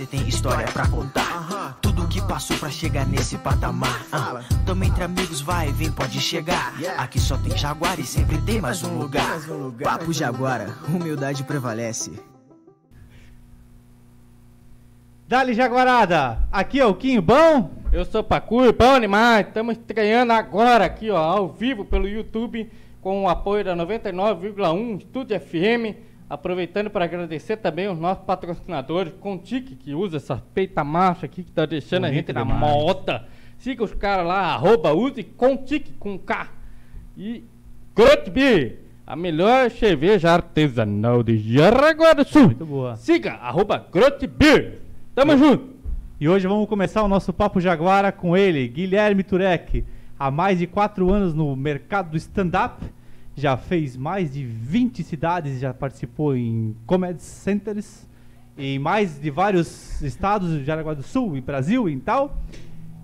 você tem história pra contar. Tudo que passou pra chegar nesse patamar. Ah, tamo entre amigos, vai, vem, pode chegar. Aqui só tem Jaguar e sempre tem mais um lugar. Papo Jaguara, humildade prevalece. Dali Jaguarada, aqui é o Quinho Bom. Eu sou Pacu, bom demais. Estamos estreando agora aqui, ó, ao vivo pelo YouTube, com o apoio da 99,1 Estúdio FM. Aproveitando para agradecer também os nossos patrocinadores, Contique, que usa essa peita marcha aqui, que tá deixando Bonito a gente na demais. moda. Siga os caras lá, arroba use Contique com K. E Grot Beer, a melhor cerveja artesanal de Jaraguá do Sul. Muito boa. Siga, arroba Grot Beer. Tamo junto. E hoje vamos começar o nosso Papo Jaguara com ele, Guilherme Turek. Há mais de 4 anos no mercado do stand-up, já fez mais de 20 cidades, já participou em comedy centers, em mais de vários estados do Jaraguá do Sul, em Brasil e tal.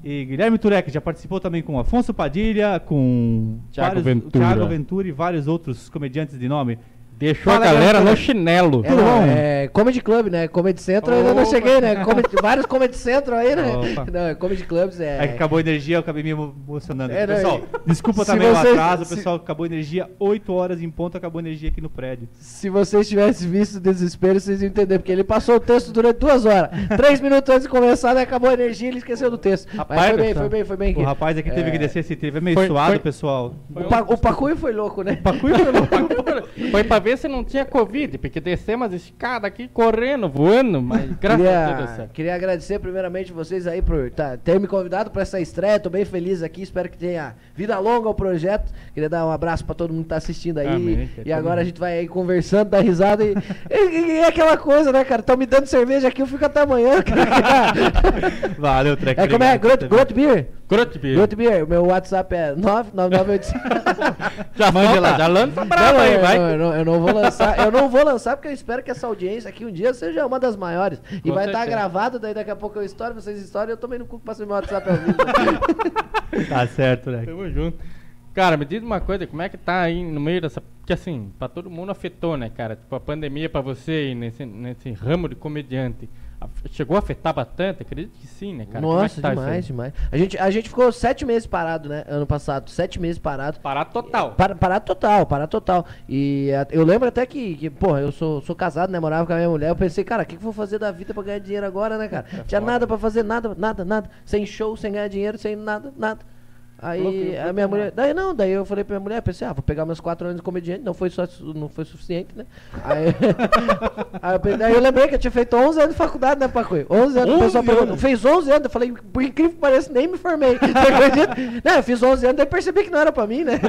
E Guilherme Turek já participou também com Afonso Padilha, com Thiago vários- Ventura. Thiago Ventura e vários outros comediantes de nome. Deixou Fala, a galera no chinelo. É, não, é Comedy Club, né? Comedy Central eu ainda não cheguei, né? Comedy- vários Comedy Central aí, né? Opa. Não, é Comedy Clubs é. É que acabou a energia, eu acabei me emo- emocionando. É, pessoal, e- desculpa também o vocês- atraso, se- pessoal, acabou a energia 8 horas em ponto, acabou a energia aqui no prédio. Se vocês tivessem visto o desespero, vocês iam entender, porque ele passou o texto durante duas horas. Três minutos antes de começar, né, acabou a energia e ele esqueceu do texto. Rapaz Mas foi do bem, foi bem, foi bem. O rapaz aqui teve É, que descer esse teve é meio Foi- suado, foi- pessoal. O, pa, o Pacuí foi louco, né? Pacu Foi pra ver se não tinha Covid, porque descemos as escadas aqui correndo, voando, mas graças a Deus deu Queria, certo. queria agradecer primeiramente vocês aí por tá, ter me convidado para essa estreia. Tô bem feliz aqui, espero que tenha vida longa o projeto. Queria dar um abraço para todo mundo que tá assistindo aí. Amém, que e agora a mundo. gente vai aí conversando, dar risada e, e, e é aquela coisa, né, cara? Estão me dando cerveja aqui, eu fico até amanhã. cara. Valeu, Trek. é como é? obrigado Grot, por ter Grot Beer? Grot Beer. Grot Beer, meu WhatsApp é 99985. Já Mande manda lá. lá, já lança Não, brava aí, eu, vai. não, eu, não, eu não vou lançar, eu não vou lançar porque eu espero que essa audiência aqui um dia seja uma das maiores. E Com vai estar certeza. gravado, daí daqui a pouco eu estouro, vocês estouram e eu tomei no cu que passei meu WhatsApp ao vivo. Tá certo, Trek. Tamo junto. Cara, me diz uma coisa, como é que tá aí no meio dessa. Porque assim, pra todo mundo afetou, né, cara? Tipo, a pandemia pra você aí nesse, nesse ramo de comediante. Chegou a afetar bastante? Acredito que sim, né, cara? É Nossa, tá demais, demais. A gente, a gente ficou sete meses parado, né? Ano passado, sete meses parado. Parado total. Para, parado total, parado total. E a- eu lembro até que, que porra, eu sou, sou casado, né? Morava com a minha mulher. Eu pensei, cara, o que, que eu vou fazer da vida pra ganhar dinheiro agora, né, cara? Tinha nada pra fazer, nada, nada, nada. Sem show, sem ganhar dinheiro, sem nada, nada. Aí a minha mulher. Daí não, daí eu falei pra minha mulher, pensei, ah, vou pegar meus quatro anos de comediante, não foi, só, não foi suficiente, né? Aí, aí eu, daí eu lembrei que eu tinha feito 11 anos de faculdade, né, Pacu? 11 anos, o 11 pessoal perguntou, anos? fez 11 anos, eu falei, por incrível que pareça, nem me formei. Você acredita? Não, eu fiz 11 anos, daí percebi que não era pra mim, né?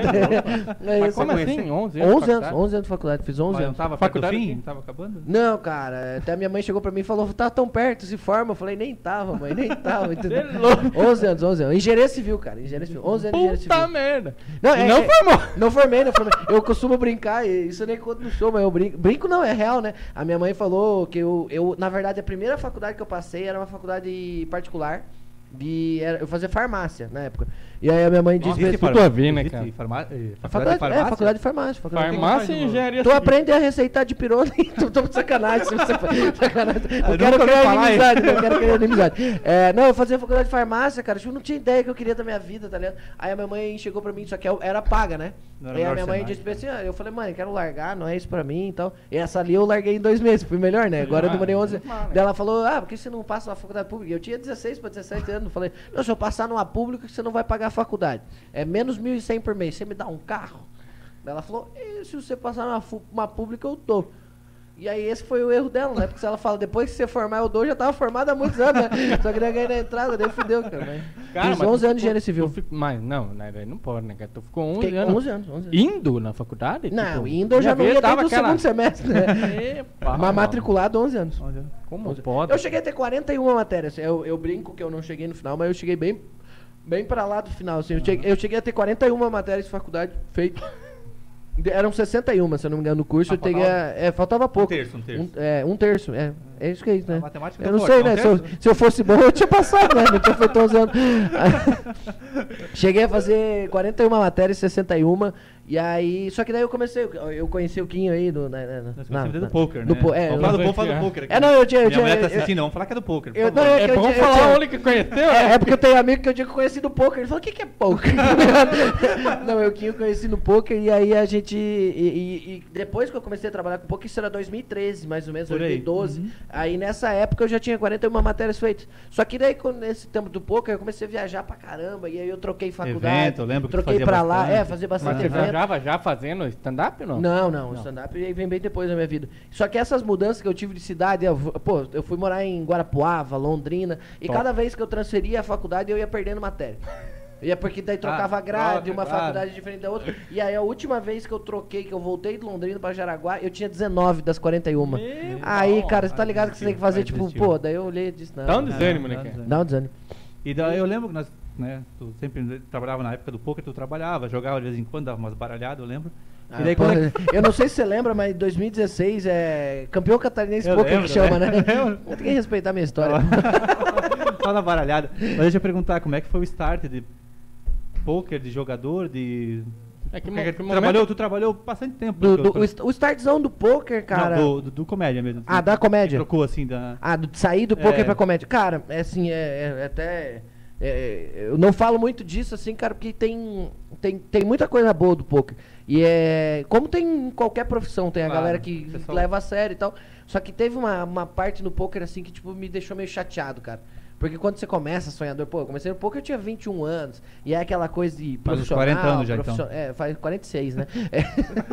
É Mas isso. como assim? 11 11 anos? de anos, faculdade? 11 anos de faculdade, fiz 11 Mas anos. tava Faculdade? Não tava acabando? Não, cara, até minha mãe chegou pra mim e falou, tá tão perto, se forma. Eu falei, nem tava, mãe, nem tava. entendeu? Cê é louco. 11 anos, 11 anos. Engenharia civil, cara, engenharia civil. 11 anos de engenharia Puta civil. merda. Não, é- não é- formou. Não formei, não formei. Eu costumo brincar, isso nem conto no show, mas eu brinco. Brinco não, é real, né? A minha mãe falou que eu, eu na verdade, a primeira faculdade que eu passei era uma faculdade particular. De, era- eu fazia farmácia na época. E aí a minha mãe disse... Existe pra- tudo a ver, né, cara? farmá- eh, Faculdade de faculdade, farmácia? é, faculdade de farmácia. Faculdade de Farmácia e engenharia Tu aprende a receitar de pirona e tu tô de sacanagem. sacanagem. Eu Não quero criar inimizade, não quero criar inimizade. É, não, eu fazia faculdade de farmácia, cara. Tipo, não tinha ideia que eu queria da minha vida, tá ligado? Aí a minha mãe chegou pra mim, só que eu- era paga, né? Aí a minha mãe disse assim, ah, eu falei, mãe, quero largar, não é isso pra mim e tal. E essa ali eu larguei em dois meses, fui melhor, né? Agora eu Ah, demorei 11. normal, né? Daí ela falou, ah, por que você não passa na faculdade pública? Eu tinha 16 pra 17 anos. Eu falei, não, se eu passar numa pública, você não vai pagar a faculdade. É menos 1.100 por mês. Você me dá um carro? Ela falou, se você passar fu- uma pública, eu dou. E aí esse foi o erro dela, né? Porque se ela fala, depois que você formar, eu dou, já tava formado há muitos anos, né? Só queria ganhar na entrada, daí fudeu, cara. Mas Cara, Fiz mas tu 11 anos de engenharia civil. fico- Mas não, né, daí não pode, né, cara? Tu ficou 11 Fiquei anos. 11 anos, 11 anos. Indo na faculdade? Não, Tipo, indo eu já não ia desde o segundo semestre, né? Epa, Mas mano. matriculado 11 anos. Como 11. pode? Eu cheguei a ter 41 matérias. Eu, eu brinco que eu não cheguei no final, mas eu cheguei bem, bem pra lá do final. Assim. Eu, cheguei, eu cheguei a ter 41 matérias de faculdade feito. Eram 61, se eu não me engano, no curso. Ah, eu teria, é, faltava pouco. terço, um terço. é, um terço, é. É isso que é isso, né? A matemática Eu deu não sorte, sei, né? Se eu, se eu fosse bom, eu tinha passado, né? Não tinha feito 11 anos. Cheguei a fazer 41 matérias, 61. E aí. Só que daí eu comecei. Eu, conheci o Quinho aí do. Na, na, Nós na- do na- poker, do né? po- é, vamos falar do poker, fala do é. poker aqui. É, não, eu tinha. Eu Minha mulher tá tinha eu- assistindo, vamos falar que é do poker. eu- não, É eu bom tinha- falar tinha- onde que conheceu, É, né? é porque eu tenho amigo que eu digo que conheci no poker. Ele falou, o que, que é poker? não, eu eu conheci no poker e aí a gente. E, e- e depois que eu comecei a trabalhar com poker, isso era 2013, mais ou menos, Por aí. 2012. Uhum. Aí nessa época eu já tinha 41 matérias feitas. Só que daí, quando- nesse tempo do poker, eu comecei a viajar pra caramba. E aí eu troquei faculdade. Evento, eu lembro que Troquei fazia pra lá, bastante. é, fazer bastante evento. Viajava já fazendo stand-up ou não? Não, não, o stand-up aí vem bem depois da minha vida. Só que essas mudanças que eu tive de cidade, eu, pô, eu fui morar em Guarapuava, Londrina, e Top. cada vez que eu transferia a faculdade, eu ia perdendo matéria. Ia porque daí trocava Ah, grade, uma claro. faculdade diferente da outra. E aí a última vez que eu troquei, que eu voltei de Londrina pra Jaraguá, eu tinha 19 das 41. Meu aí, pau, cara, você tá ligado que você tem que fazer, tipo, desistir. pô, daí eu olhei e disse, não. Dá um não, desânimo, né, não, cara? não. Dá um desânimo. E daí eu lembro que nós, né, tu sempre trabalhava na época do poker, tu trabalhava, jogava de vez em quando, dava umas baralhadas, eu lembro. Ah, e daí pô, quando é que- Eu não sei se você lembra, mas 2016 é campeão catarinense Eu poker lembro, que chama, né? né? Eu tenho que respeitar a minha história. Só na baralhada. Mas deixa eu perguntar, como é que foi o start de poker, de jogador, de... É que, que tu, momento- trabalhou, tu trabalhou bastante tempo. Do, do- o, st- o startzão do poker, cara. Não, do, do, do comédia mesmo. Ah, da comédia. Trocou assim, da... Ah, do, de sair do poker É. pra comédia. Cara, é assim, é, é até. É, eu não falo muito disso, assim, cara, porque tem, tem, tem muita coisa boa do poker. E é. Como tem em qualquer profissão, tem a Claro, galera que pessoal- leva a sério e tal. Só que teve uma, uma parte no poker, assim, que, tipo, me deixou meio chateado, cara. Porque quando você começa sonhador, pô, eu comecei no poker eu tinha 21 anos. E é aquela coisa de Faz profissional. 40 anos já, então. É, faz 46, né? É.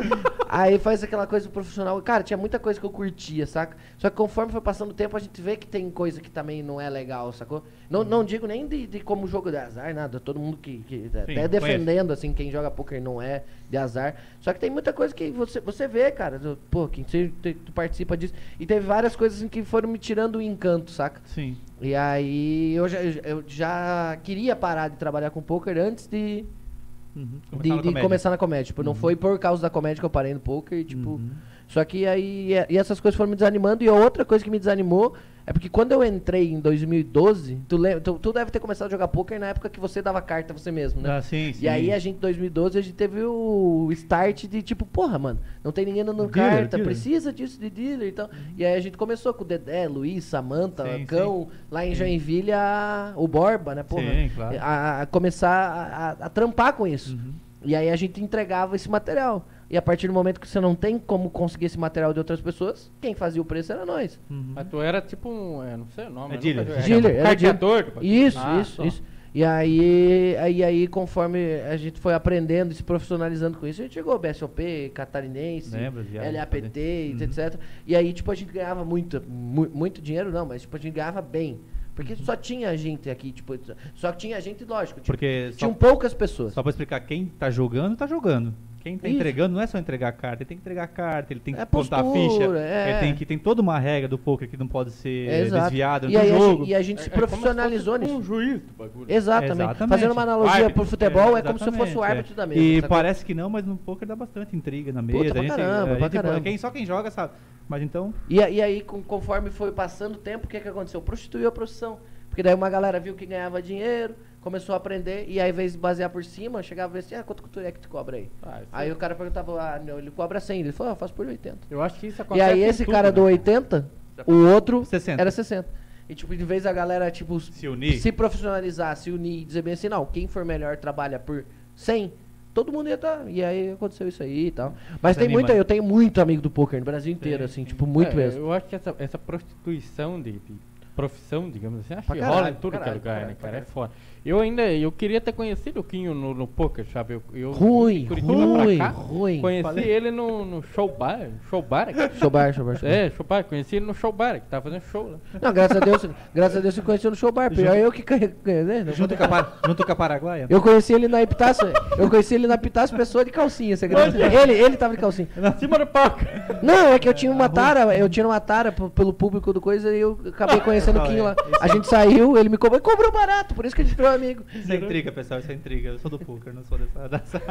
Aí faz aquela coisa profissional. Cara, tinha muita coisa que eu curtia, saca? Só que conforme foi passando o tempo, a gente vê que tem coisa que também não é legal, sacou? Não, não digo nem de, de como jogo de azar, nada. Todo mundo que. que até conheço. defendendo, assim, quem joga poker não é de azar. Só que tem muita coisa que você, você vê, cara. do- Pô, quem você, tu, tu participa disso. E teve várias coisas assim, que foram me tirando o encanto, saca? Sim. E aí eu já, eu já queria parar de trabalhar com poker antes de, Uhum. de, Começar na de comédia. começar na comédia. Tipo, não Uhum. foi por causa da comédia que eu parei no poker, tipo. Uhum. Só que aí. E, essas coisas foram me desanimando. E a outra coisa que me desanimou é porque quando eu entrei em 2012, tu, lem- tu, tu deve ter começado a jogar poker na época que você dava carta você mesmo, né? Ah, sim, sim. E aí a gente, em 2012, a gente teve o start de tipo, porra, mano, não tem ninguém dando Dealer, carta, dealer. precisa disso de dealer e tal. E aí a gente começou com o Dedé, Luiz, Samanta, Sim, Cão, lá em Joinville, a- o Borba, né, porra? Sim, claro. A, a começar a, a- a trampar com isso. Uhum. E aí a gente entregava esse material. E a partir do momento que você não tem como conseguir esse material de outras pessoas, quem fazia o preço era nós. Uhum. Mas tu era tipo um. É, não sei o nome. É dealer. nunca- Dealer, é, era carteador, tipo. Isso, Ah, isso, só. isso. E aí, aí, aí, conforme a gente foi aprendendo e se profissionalizando com isso, a gente chegou BSOP, Catarinense, Lembro, já, LAPT, Uhum. etc. E aí, tipo, a gente ganhava muito, mu- muito dinheiro, não, mas tipo, a gente ganhava bem. Porque Uhum. só tinha gente aqui, tipo, só que tinha gente, lógico, tipo, Porque só, tinham poucas pessoas. só pra explicar, quem tá jogando, tá jogando. Quem tá Isso. entregando não é só entregar a carta, ele tem que entregar a carta, ele tem que É contar a postura, ficha, é. ele tem que tem toda uma regra do poker que não pode ser É, desviada E no aí, a jogo. gente, e a gente É- se é como se profissionalizou fosse nisso. Um juiz do bagulho. Exatamente. Exatamente. Fazendo uma analogia Árbitro, pro futebol, é, como se fosse o árbitro é. da mesa. E sacou? parece que não, mas no poker dá bastante intriga na mesa. Puta, a pra gente, caramba, a pra gente- caramba. Quem, só quem joga sabe. Mas então, E, a- e aí, com- conforme foi passando o tempo, o que, que aconteceu? Prostituiu a profissão. Porque daí uma galera viu que ganhava dinheiro, começou a aprender, e aí, ao invés de basear por cima, chegava e ver assim, ah, quanto que tu é que tu cobra aí? Ah, Aí é- o cara perguntava, ah, não, ele cobra 100. Ele falou, ah, eu faço por 80. Eu acho que isso E acontece aí em esse tudo, cara né? do 80, o outro 60. era 60. E tipo, em vez da galera, tipo, Se unir. se profissionalizar, se unir e dizer bem assim, não, quem for melhor trabalha por 100, todo mundo ia estar. E aí aconteceu isso aí e tal. Mas tem Desanima. muita, eu tenho muito amigo do poker no Brasil inteiro, Sim, assim, sim. tipo, muito É, mesmo. Eu acho que essa, essa prostituição de, de profissão, digamos assim, acho Pra que caralho, rola em tudo pra que é caralho, lugar, pra né, caralho, cara? É foda. Eu ainda, eu queria ter conhecido o Quinho no, no poker, sabe? Eu, eu Ruim, ruim, cá, ruim. Conheci Falei. ele no, no show bar, show bar. Show bar, show bar, show bar. É, show bar, conheci ele no show bar, que tava fazendo show lá. Não, graças a Deus, graças a Deus você conheceu no show bar. Pior eu que conheci, né? Não junto, com a, Par- junto com a Paraguaia. Eu conheci ele na Epitácio, eu conheci ele na Epitácio pessoa de calcinha, você acredita? Ele, ele tava de calcinha. Cima do palco. Não, é que eu tinha uma tara, eu tinha uma tara pelo público do coisa e eu acabei conhecendo o é, lá. A é- gente saiu, ele me cobrou, cobrou barato, por isso que a gente virou amigo. Isso é intriga, pessoal, isso é intriga. Eu sou do poker, não sou dessa. dessa...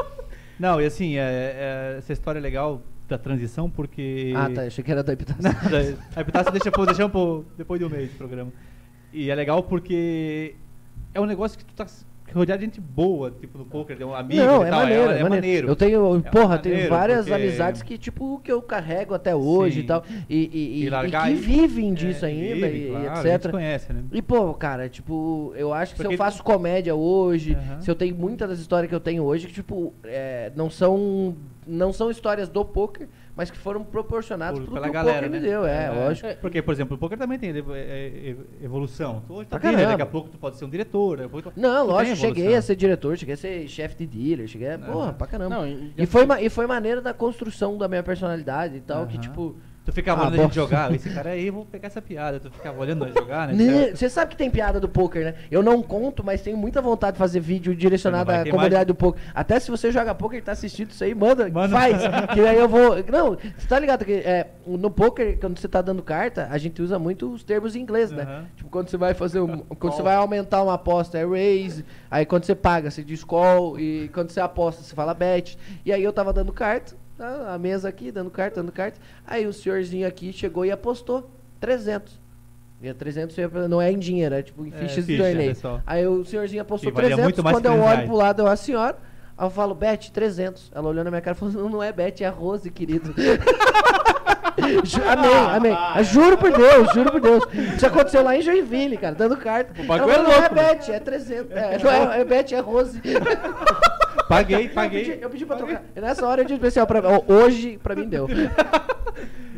não, e assim, é- é- essa história é legal. da transição, porque. Ah, tá. Achei que era da Epitácio. a Epitácio deixa, pô, deixamos pro- depois de um mês do programa. E é legal porque é um negócio que tu tá rodeado de gente boa, tipo no poker, tem um amigo Não, e é tal, maneiro, é, é maneiro. Eu tenho, É porra, tenho maneiro, várias porque- amizades que, tipo, que eu carrego até hoje Sim. e tal. E, e, e- E e largar que vivem disso é, ainda vive, e, e claro, A gente etc. conhece, né? E, pô, cara, tipo, eu acho que se Porque- eu faço comédia hoje, Aham. se eu tenho muitas das histórias que eu tenho hoje, que, tipo, é, não são não são histórias do poker, mas que foram proporcionadas Por- pelo pela que galera, o poker né? me deu, é, lógico. Porque, por exemplo, o poker também tem é, é, evolução. Tu hoje tá dealer, caramba. daqui a pouco tu pode ser um diretor. daqui a pouco tu- Não, tu lógico, cheguei a ser diretor, cheguei a ser chefe de dealer, cheguei a, porra, pra caramba. Não, e- e, foi, e foi maneira da construção da minha personalidade e tal, que Aham. tipo... Tu ficava Ah, olhando a gente bosta. jogar, esse cara aí, eu vou pegar essa piada. Tu ficava olhando nós jogar, né? Né, Você sabe que tem piada do poker, né? Eu não conto, mas tenho muita vontade de fazer vídeo direcionado à comunidade mais- do poker. Até se você joga poker e tá assistindo isso aí, manda, Manda. faz. que aí eu vou. Não, você tá ligado que é, no poker, quando você tá dando carta, a gente usa muito os termos em inglês, né? Aham. Tipo, quando você vai fazer um. Quando você vai aumentar uma aposta, é raise. Aí quando você paga, você diz call. E quando você aposta, você fala bet. E aí eu tava dando carta? A mesa aqui, dando carta, dando carta. Aí o senhorzinho aqui chegou e apostou 300. E a 300 não é em dinheiro, é tipo em É, fichas de torneio. é só. Aí o senhorzinho apostou valia 300, muito mais quando eu 300 olho pro lado, eu, a senhora, aí eu falo, Bet, 300. Ela olhou na minha cara e falou, não, não é Bet, é Rose, querido. Amém, amém. Juro por Deus, juro por Deus. Isso aconteceu lá em Joinville, cara, dando carta. O bagulho Ela falou, é não é louco, né? Bet, é 300. É, não é, é Bet, é Rose. Paguei, Eu paguei. pedi, eu pedi pra trocar. E nessa hora eu disse especial pra Hoje, pra mim, deu.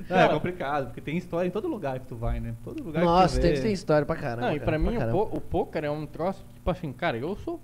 Não, é complicado, porque tem história em todo lugar que tu vai, né? Todo lugar Nossa, que tu tem, vê. tem história pra caramba. Não, e cara, pra mim o, o poker é um troço, tipo assim, cara, eu sou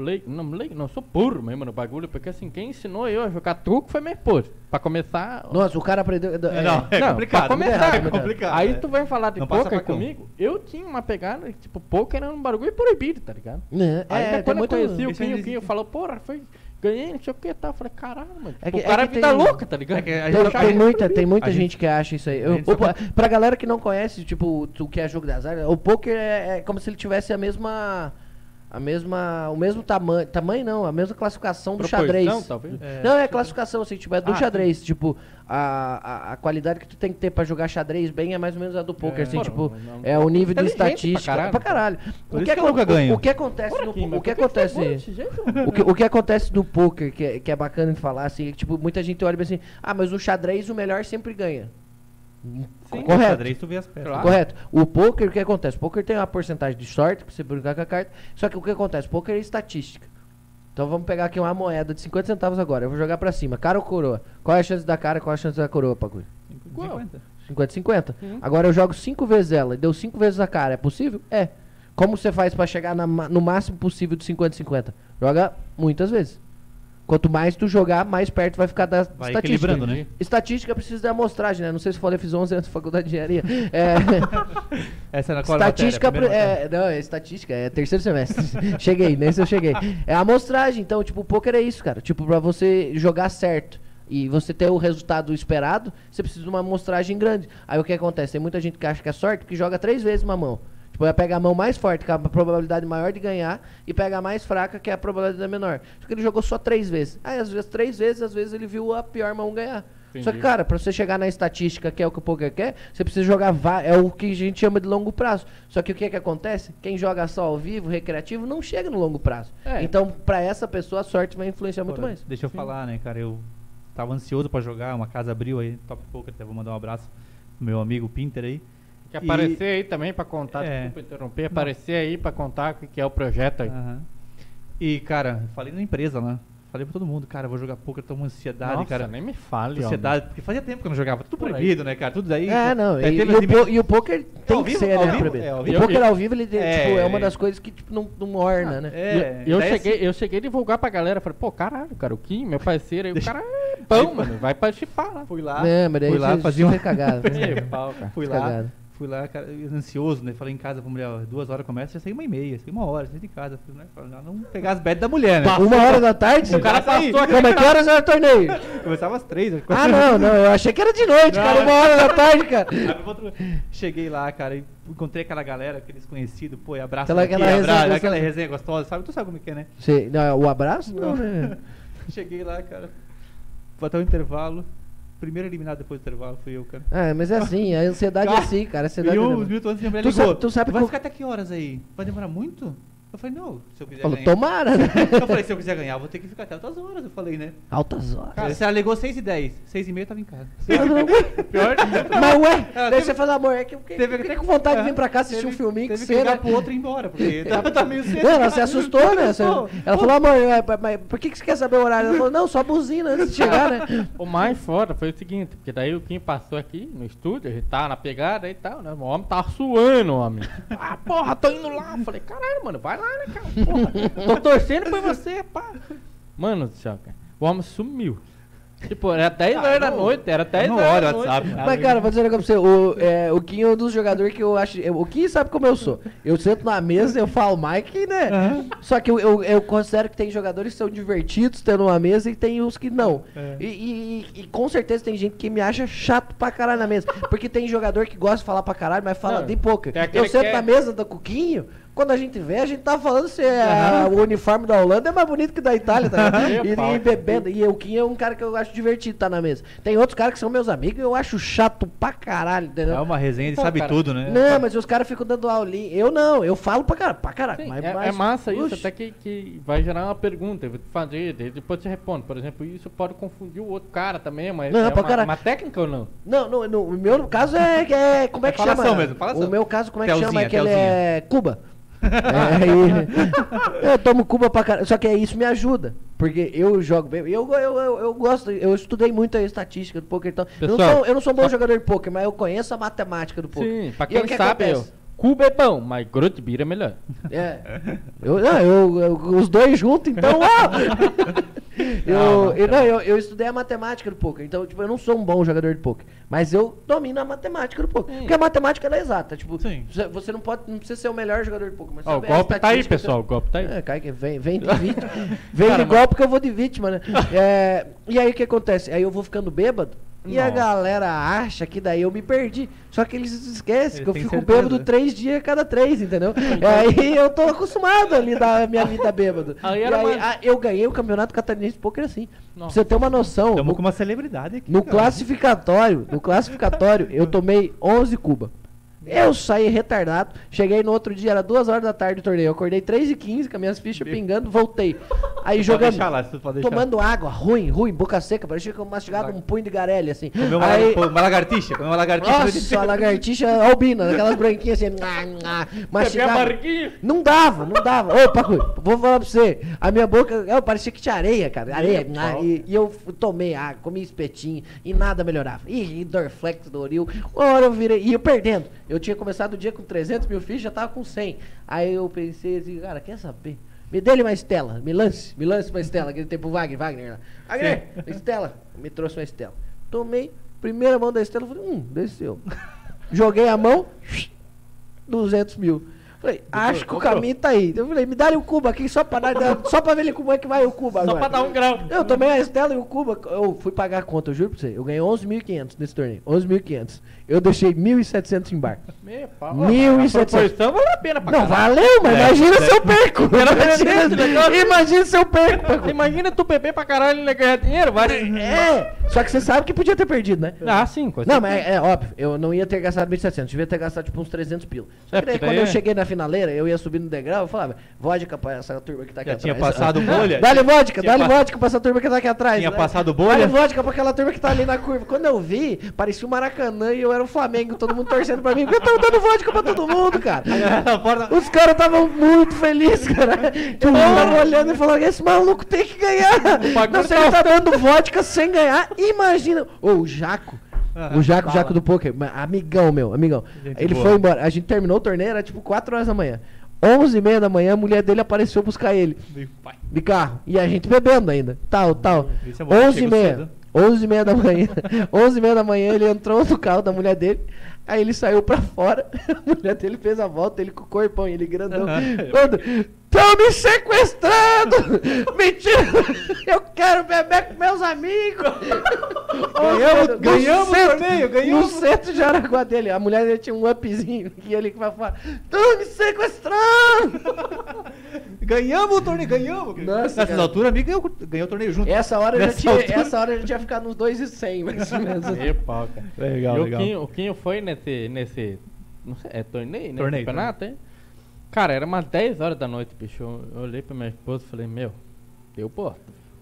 leigo, não leigo, não, eu sou burro mesmo no bagulho, porque assim, quem ensinou eu a jogar truco foi minha esposa. Pra começar. Nossa, o cara aprendeu. É, não, é Não, complicado. pra começar, é complicado. Aí é. tu vai falar de Não poker comigo, eu tinha uma pegada, tipo, poker era um bagulho proibido, tá ligado? É, Aí é, quando muito. eu conheci o aí Quinho, o. Quinho falou, porra, foi, ganhei, não sei o que tal. Eu falei, caralho, mano. É tipo, que- o cara é é que vida tem- louca, tá ligado? é que a Tem, tem muita, tem muita a gente, gente- que acha isso aí. a Eu, opa, quer- pra galera que não conhece, tipo, o que é jogo de azar, o poker é, é como se ele tivesse a mesma. A mesma. O mesmo tamanho. Tamanho não, a mesma classificação do Proporção, xadrez. talvez. É. Não, é classificação, assim, tipo, é do Ah, xadrez. Tipo, a, a, a qualidade que tu tem que ter pra jogar xadrez bem é mais ou menos a do poker, É. assim, tipo, não- é o nível de pra estatística. caralho, Pra caralho. Por O isso que, que eu nunca acon- ganho. o que acontece Porra, no O que que é acontece. O que, o que acontece no poker, que é, que é bacana de falar, assim, é que, tipo, muita gente olha e pensa assim, ah, mas no xadrez o melhor sempre ganha. Sim, Correto. xadrez, tu vê as peças. Claro. Correto. O poker, o que acontece? O poker tem uma porcentagem de sorte, pra você brincar com a carta. Só que o que acontece? O poker é estatística. Então vamos pegar aqui uma moeda de 50 centavos agora. Eu vou jogar pra cima. Cara ou coroa? Qual é a chance da cara qual é a chance da coroa, Pacu? 50. 50 50. Uhum. Agora eu jogo 5 vezes ela e deu 5 vezes a cara. É possível? É. Como você faz pra chegar na no máximo possível de 50 50? Joga muitas vezes. Quanto mais tu jogar, mais perto vai ficar da Vai estatística. né? Estatística precisa de amostragem, né? Não sei se falei, fiz 11 anos de faculdade de engenharia. É, Essa é na qual estatística, matéria? pre- Primeira é, não, é estatística, é terceiro semestre. cheguei, nesse eu cheguei. É amostragem, então, tipo, o poker é isso, cara. Tipo, pra você jogar certo e você ter o resultado esperado, você precisa de uma amostragem grande. Aí o que acontece? Tem muita gente que acha que é sorte, que joga três vezes uma mão. Tipo, vai pegar a mão mais forte, que é a probabilidade maior de ganhar, e pega a mais fraca, que é a probabilidade menor. Só que ele jogou só três vezes. Aí, às vezes, três vezes, às vezes ele viu a pior mão ganhar. Só que, Entendi. cara, pra você chegar na estatística, que é o que o poker quer, você precisa jogar. É o que a gente chama de longo prazo. Só que o que é que acontece? Quem joga só ao vivo, recreativo, não chega no longo prazo. É. Então, pra essa pessoa, a sorte vai influenciar muito Agora, mais. Deixa eu falar, né, cara? Eu tava ansioso pra jogar, uma casa abriu aí, top poker, até vou mandar um abraço pro meu amigo Pinter aí. Quer E- aparecer aí também pra contar, É. desculpa interromper, aparecer aí pra contar o que que é o projeto aí. Aham. E, cara, falei na empresa lá. Falei pra todo mundo, cara, vou jogar poker, tô uma ansiedade, Nossa, cara. nem me fale. Ansiedade, porque fazia tempo que eu não jogava. Tudo proibido, né, cara? Tudo daí. É, não. É, E, e o po- e o poker tem ao que vivo? ser, Ao né? vivo? É, ao o vivo. poker ao vivo, ele tem- É, tipo, é uma é. das coisas que tipo, não, não orna, né? É, E eu, daí cheguei, assim- eu cheguei a divulgar pra galera, falei, pô, caralho, cara, o Kim, meu parceiro aí, o cara é bom, mano, vai participar lá. Fui lá, É, mas daí fui lá, fazia você uma... foi cagado. né? Fui lá. Fui lá, cara, ansioso, né? Falei em casa pra mulher, ó, duas horas começa, já saí uma e meia, saí uma hora, saí de casa. Fui, né? Falei, não, não pegar as bets da mulher, né? Uma hora da tarde? O cara passou aqui. Como é que horas era o torneio? Começava às três. Ah, não, não. Eu achei que era de noite, Não, cara. é. Uma hora da tarde, cara. Cheguei lá, cara, e encontrei aquela galera, aqueles conhecidos, pô, e abraço Aquela- aqui, aquela resenha abraço, gostosa. aquela resenha gostosa, sabe? Tu sabe como é que é, né? Não, o abraço? Não, né? Cheguei lá, cara, bateu o intervalo, primeiro eliminado depois do intervalo fui eu, cara. É, mas é assim, a ansiedade é Cara, assim, cara. A ansiedade E é uns mesmo. minutos antes mulher Tu ligou. sabe- tu sabe vai qual- ficar até que horas aí? Vai demorar muito? Eu falei, não, se eu quiser Falou, ganhar. tomara, né? Eu falei, se eu quiser ganhar, eu vou ter que ficar até outras horas, eu falei, né? Altas horas. Cara, se ela ligou 6 e 10, 6 e meia eu tava em casa. Pior Mas ué, Ela daí teve- você fala, amor, é que eu fiquei Teve fiquei com vontade de é, vir pra cá assistir teve- um filminho Teve que você, pro outro e ir embora, porque tava, tá meio cedo. Não, ela se assustou, né? Você- Pô, ela falou, amor, é, mas- mas por que, que você quer saber o horário? Ela falou, não, só buzina antes de chegar, né? O mais foda foi o seguinte, porque daí o Kim passou aqui no estúdio, a gente tava na pegada e tal, né? O homem tava suando, homem. Ah, porra, tô indo lá. Eu Falei, caralho, mano, vai lá, né, cara? Porra, tô torcendo por você, pá. Mano do céu, cara. O homem sumiu. Tipo, era 10 Ah, horas da noite, era 10 não horas olha da o noite. WhatsApp. Mas, cara, vou dizer um negócio pra você. O, é, o Kim é um dos jogadores que eu acho. eu- O Kim sabe como eu sou. Eu sento na mesa, eu falo Mike, né? Só que eu, eu, eu considero que tem jogadores que são divertidos tendo uma mesa e tem uns que não. É. E, e- e com certeza tem gente que me acha chato pra caralho na mesa. Porque tem jogador que gosta de falar pra caralho, mas fala Não, de pouca. Eu sento é- na mesa do Cuquinho. Quando a gente vê, a gente tá falando se é, o uniforme da Holanda é mais bonito que da Itália, tá? e, e bebendo. E o Kim é um cara que eu acho divertido estar na mesa. Tem outros caras que são meus amigos e eu acho chato pra caralho, entendeu? É uma resenha, ele Pô, sabe cara, tudo, né? Não, mas os caras ficam dando aulinha. Eu não, eu falo pra caralho, pra caralho. Sim, mas, é, mas- é massa isso, até que, que vai gerar uma pergunta, eu vou te fazer, depois você responde. Por exemplo, isso pode confundir o outro cara também, mas Não, é pra uma, uma técnica ou não? Não, no, no, o meu caso é, é como é É que falação chama? mesmo, falação. O meu caso, como é que chama? Telzinha, É que ele telzinha. é Cuba. É, e- eu tomo Cuba pra caralho. Só que é isso me ajuda. Porque eu jogo bem. Eu, eu, eu, eu gosto, eu estudei muito a estatística do poker. Então, eu, não Pessoal, sou, eu não sou um bom só- jogador de poker, mas eu conheço a matemática do poker. Sim, pra E o quem que sabe, eu? Cuba é bom, mas Grotbeer é melhor. É. Eu, não, eu, eu- os dois juntos, então. ó! eu, eu, não, eu, eu estudei a matemática do poker, então tipo, eu não sou um bom jogador de poker, mas eu domino a matemática do poker. Porque a matemática ela é exata, tipo, Sim. você- não pode, não precisa ser o melhor jogador de poker, mas Ó, o golpe tá aí, pessoal, o golpe tá aí. É, cai vem, vem de vítima. Vem Cara, de mas- golpe que eu vou de vítima, né? É, e aí o que acontece? Aí eu vou ficando bêbado. E a Nossa. galera acha que daí eu me perdi. Só que eles esquecem Eles que eu fico certeza. bêbado três dias a cada três, entendeu? aí eu tô acostumado ali da minha vida bêbado. Aí e era aí mais- ah, eu ganhei o campeonato catarinense de poker assim. Pra Nossa. você ter uma noção, Estamos no, com uma celebridade aqui. no cara. classificatório, no classificatório, eu tomei 11 cuba. Eu saí retardado, cheguei no outro dia, era duas horas da tarde do torneio. Eu acordei 3 e 15 com as minhas fichas pingando, voltei. Aí jogando, deixar lá, tomando água, ruim, ruim, boca seca, parecia que eu mastigava um punho de garelha, assim. Comeu uma, Aí, uma lagartixa, comeu uma lagartixa. nossa, a lagartixa albina, aquelas branquinhas assim, mastigava. Não dava, não dava. Ô, Pacu, vou falar pra você. A minha boca, eu parecia que tinha areia, cara. Areia. E, e eu tomei água, comi espetinho e nada melhorava. E, e Dorflex, Doril. Uma hora eu virei. E eu perdendo. Eu tinha começado o dia com 300 mil fichas, já tava com 100. Aí eu pensei assim, cara, quer saber? Me dê-lhe uma estela, me lance, me lance uma estela, aquele tempo Wagner, Wagner. Wagner, estela, me trouxe uma estela. Tomei, primeira mão da estela, falei, hum, desceu. Joguei a mão, 200 mil. Falei, acho que o caminho tá aí. Eu falei, me dá o cubo aqui só pra, dar, só pra ver como é que vai o cubo Só agora. pra dar um grau. Eu tomei a Estela e o Cuba. Eu fui pagar a conta, eu juro pra você. Eu ganhei 11.500 nesse torneio. 11.500. Eu deixei 1.700 em bar. Meu pau. Mil e A setecentos. proporção valeu a pena pra Não, caralho. valeu, mas É, imagina é. se eu perco. Imagina, imagina se eu perco. Imagina tu beber pra caralho e não ganhar dinheiro, vai. É, só que você sabe que podia ter perdido, né? Ah, sim, com Não, mas é, é óbvio, eu não ia ter gastado 1.700, devia ter gastado tipo uns 300 pila. Só É, que daí, quando eu é- cheguei na finaleira, eu ia subir no degrau, eu falava, vodka pra essa turma que tá aqui Já tinha atrás. passado bolha? Dá-lhe vodka, Tinha pa- vodka pra essa turma que tá aqui atrás. Tinha né? passado bolha? Dá-lhe vodka pra aquela turma que tá ali na curva. Quando eu vi, parecia o Maracanã e eu era o Flamengo, todo mundo torcendo pra mim, porque eu tava dando vodka pra todo mundo, cara. Os caras estavam muito felizes, cara. Tipo, tava olhando e falando, esse maluco tem que ganhar. Não, se ele tá dando vodka sem ganhar, imagina. Ô, o Jaco. Ah, o Jaco, fala. Jaco do poker, amigão meu, amigão. Gente ele boa. foi embora. A gente terminou o torneio, era tipo 4 horas da manhã. 11 e meia da manhã, a mulher dele apareceu buscar ele Pai. de carro. E a gente bebendo ainda. Tal, tal. É bom, 11 e meia. cedo. 11 e meia da manhã. 11 e meia da manhã, ele entrou no carro da mulher dele. Aí ele saiu pra fora. A mulher dele fez a volta, ele com o corpão, ele grandão. Quando. Tão me sequestrando! Mentira! Eu quero beber com meus amigos! Ganhamos- ganhamos o torneio, ganhamos. No centro de Araguá dele. A mulher dele tinha um upzinho. E ele que vai falar: Tão me sequestrando! Ganhamos o torneio, ganhamos. Nossa, Nessas cara. alturas, amigo ganhou, ganhou o torneio junto. Essa hora, já Nessa tinha, altura- essa hora a gente ia ficar nos 2,100, mais ou menos. E pau, cara. Legal, e o legal. Quinho, o Quinho foi nesse, nesse, não sei, é torneio, né? Torneio, Campeonato, hein? Cara, era umas 10 horas da noite, bicho. Eu olhei pra minha esposa e falei, meu, deu bosta.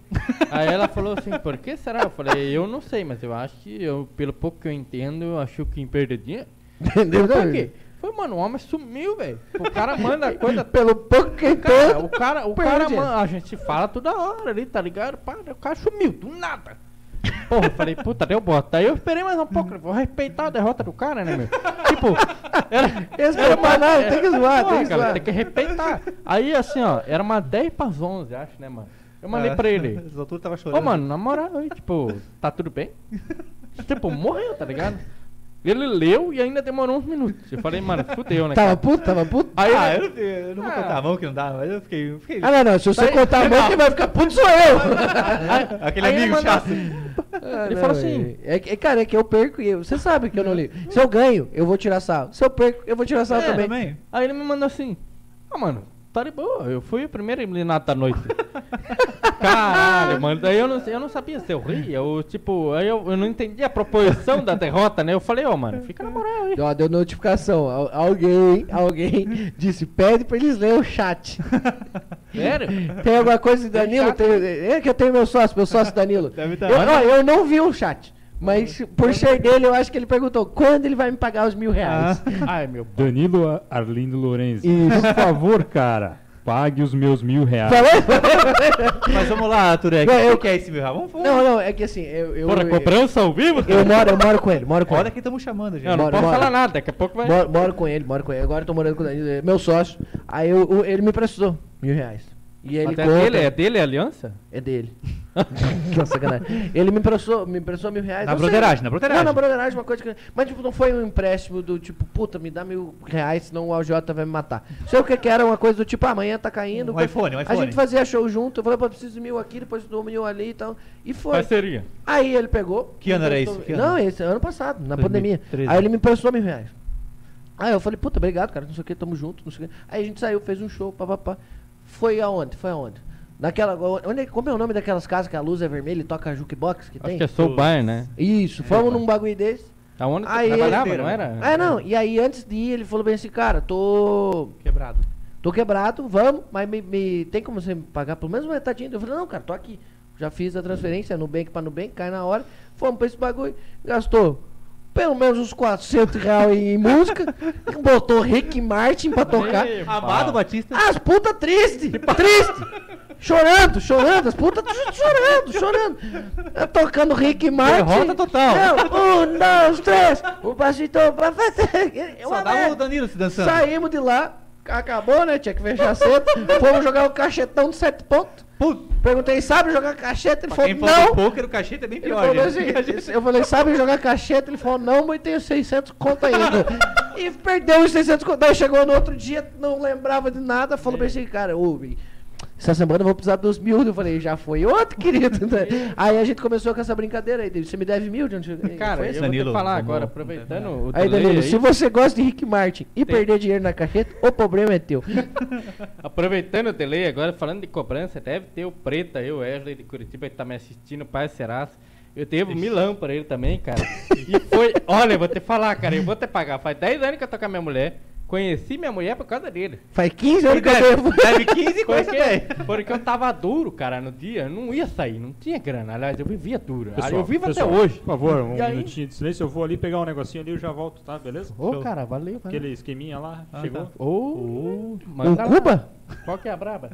Aí ela falou assim, por que será? Eu falei, eu não sei, mas eu acho que, eu, pelo pouco que eu entendo, eu acho que em perder dinheiro. Entendeu? Por quê? Foi, mano, o homem sumiu, velho. O cara manda coisa Pelo pouco que Cara, o cara, o cara, mano, a gente fala toda hora ali, tá ligado? Pá, o cara sumiu, do nada. Porra, eu falei, puta, deu bota. Aí eu esperei mais um pouco, vou respeitar a derrota do cara, né, meu? Tipo, era. Respeitar nada, tem que zoar, Porra, tem que cara, zoar. tem que respeitar. Aí, assim, ó, era umas 10 pras 11, acho, né, mano? Eu mandei pra ele. Nessas alturas tava chorando. Ô, mano, na moral, aí, tipo, tá tudo bem? tipo, morreu, tá ligado? Ele leu e ainda demorou uns minutos. Eu falei, mano, fudeu, né? Tava cara? puto, tava puto. Aí, Ah, eu não, tenho- eu não vou Ah. contar a mão que não dá, mas eu fiquei. eu fiquei Ah, não, não. Se você contar a mão, quem vai ficar puto sou eu. aquele aí amigo chato. assim, Ah, Ele não, falou assim- É, é, cara, é que eu perco e eu. Você sabe que eu não ligo. Se eu ganho, eu vou tirar sal. Se eu perco, eu vou tirar sal É, também. também. Aí ele me mandou assim: Ah, mano, tá de boa, eu fui o primeiro eliminado da noite. Caralho, mano. Daí eu não, eu não sabia se eu ria, eu, tipo, aí eu, eu não entendi a proporção da derrota, né? Eu falei, ó, mano, fica na moral aí. Ó, deu notificação. Al- Alguém, alguém disse, pede pra eles lerem o chat. Sério? Tem alguma coisa, Tem Danilo? chat? Tem, é que eu tenho meu sócio, meu sócio Danilo. Deve tá. Eu, ó, eu não vi o chat. Mas por ser dele, eu acho que ele perguntou quando ele vai me pagar os mil reais. Ai, meu Danilo Ar- Arlindo Lorenzi. Isso. Por favor, cara, pague os meus mil reais. Falou? Mas vamos lá, Turek. Não, O eu- que é esse meu rabo? Vamos, vamos. Não, não, é que assim, eu. eu Porra, eu, cobrança ao vivo? eu moro, eu moro com ele, moro com Olha ele. quem estamos chamando, gente. Eu não Bora, posso bora. falar nada, daqui a pouco vai. Moro, moro com ele, moro com ele. Agora eu tô morando com o Danilo, é meu sócio. Aí eu- ele me prestou mil reais. E ele Mas é conta- dele, é dele a aliança? É dele. que sacanagem. Ele me emprestou, me emprestou mil reais. Na eu sei. broderagem, na broderagem. Não, na broderagem, uma coisa que. Mas tipo, não foi um empréstimo do tipo, puta, me dá mil reais, senão o AJ vai me matar. Sei o que que era, uma coisa do tipo, ah, amanhã tá caindo. Um iPhone, um A iPhone. gente fazia show junto, eu falei, pô, eu preciso de mil aqui, depois dou mil ali e tal. E foi. Parceria. Aí ele pegou. Que ano era emprestou- isso? Que ano? Não, esse ano passado, na 2013. pandemia. Aí ele me emprestou mil reais. Aí eu falei, puta, obrigado, cara, não sei o que, tamo junto, não sei o que. Aí a gente saiu, fez um show, papapá. Foi aonde? Foi aonde? Naquela. Onde, é- como é o nome daquelas casas que a luz é vermelha e toca jukebox que Acho tem? que é Soul Bar, né? Isso, fomos num bagulho desse. Aonde tu Aí trabalhava, ele- não era? É, não, e aí antes de ir, ele falou bem assim, cara, tô. Quebrado. Tô quebrado, vamos, mas me, me- tem como você me pagar pelo menos metadinha? Eu falei, não, cara, tô aqui. Já fiz a transferência, Nubank pra Nubank, cai na hora. Fomos pra esse bagulho, gastou pelo menos uns 400 reais em música, botou Rick Martin pra tocar. Ei, Amado. Batista. As putas triste, triste. Chorando, chorando, as putas chorando, chorando. Eu Tocando Rick Martin. Derrota total. Não, um, dois, três. O pastor pra fazer. Eu Só dá o Danilo se dançando. Saímos de lá, acabou, né? Tinha que fechar cedo. Fomos jogar o cachetão de sete pontos. Perguntei, sabe jogar cacheta? Ele pra quem falou, fala não. poker, o cacheta é bem pior, falou assim, eu falei, sabe jogar cacheta? Ele falou, não, mas tenho 600 conto ainda. e perdeu os 600 conto. Daí chegou no outro dia, não lembrava de nada, falou É. pra esse cara, ô, essa semana eu vou precisar dos mil. Eu falei, já foi outro, querido. aí a gente começou com essa brincadeira aí. Você me deve mil? De onde Cara, foi eu esse? vou te Danilo, falar agora, aproveitando o Aí, delay Danilo, aí, se você gosta de Rick Martin e Tem- perder dinheiro na cacheta, o problema é teu. Aproveitando o delay agora, falando de cobrança, deve ter o Preta aí, o Wesley de Curitiba, que tá me assistindo, Pai Serás. Eu devo milão pra ele também, cara. E foi, olha, eu vou te falar, cara, eu vou te pagar. Faz 10 anos que eu tô com a minha mulher. Conheci minha mulher por causa dele. Faz 15 anos que eu Deve, devo. deve 15 coisas Porque, porque eu tava duro, cara, no dia. Eu não ia sair, não tinha grana. Aliás, eu vivia duro. Pessoal, eu vivo pessoal, até hoje. Por favor, um E aí? minutinho de silêncio. Eu vou ali pegar um negocinho ali e eu já volto, tá? Beleza? Ô, cara, valeu, valeu. Aquele esqueminha lá, Ah, chegou. tá. Ô, Um manda lá. Cuba? Qual que é a braba?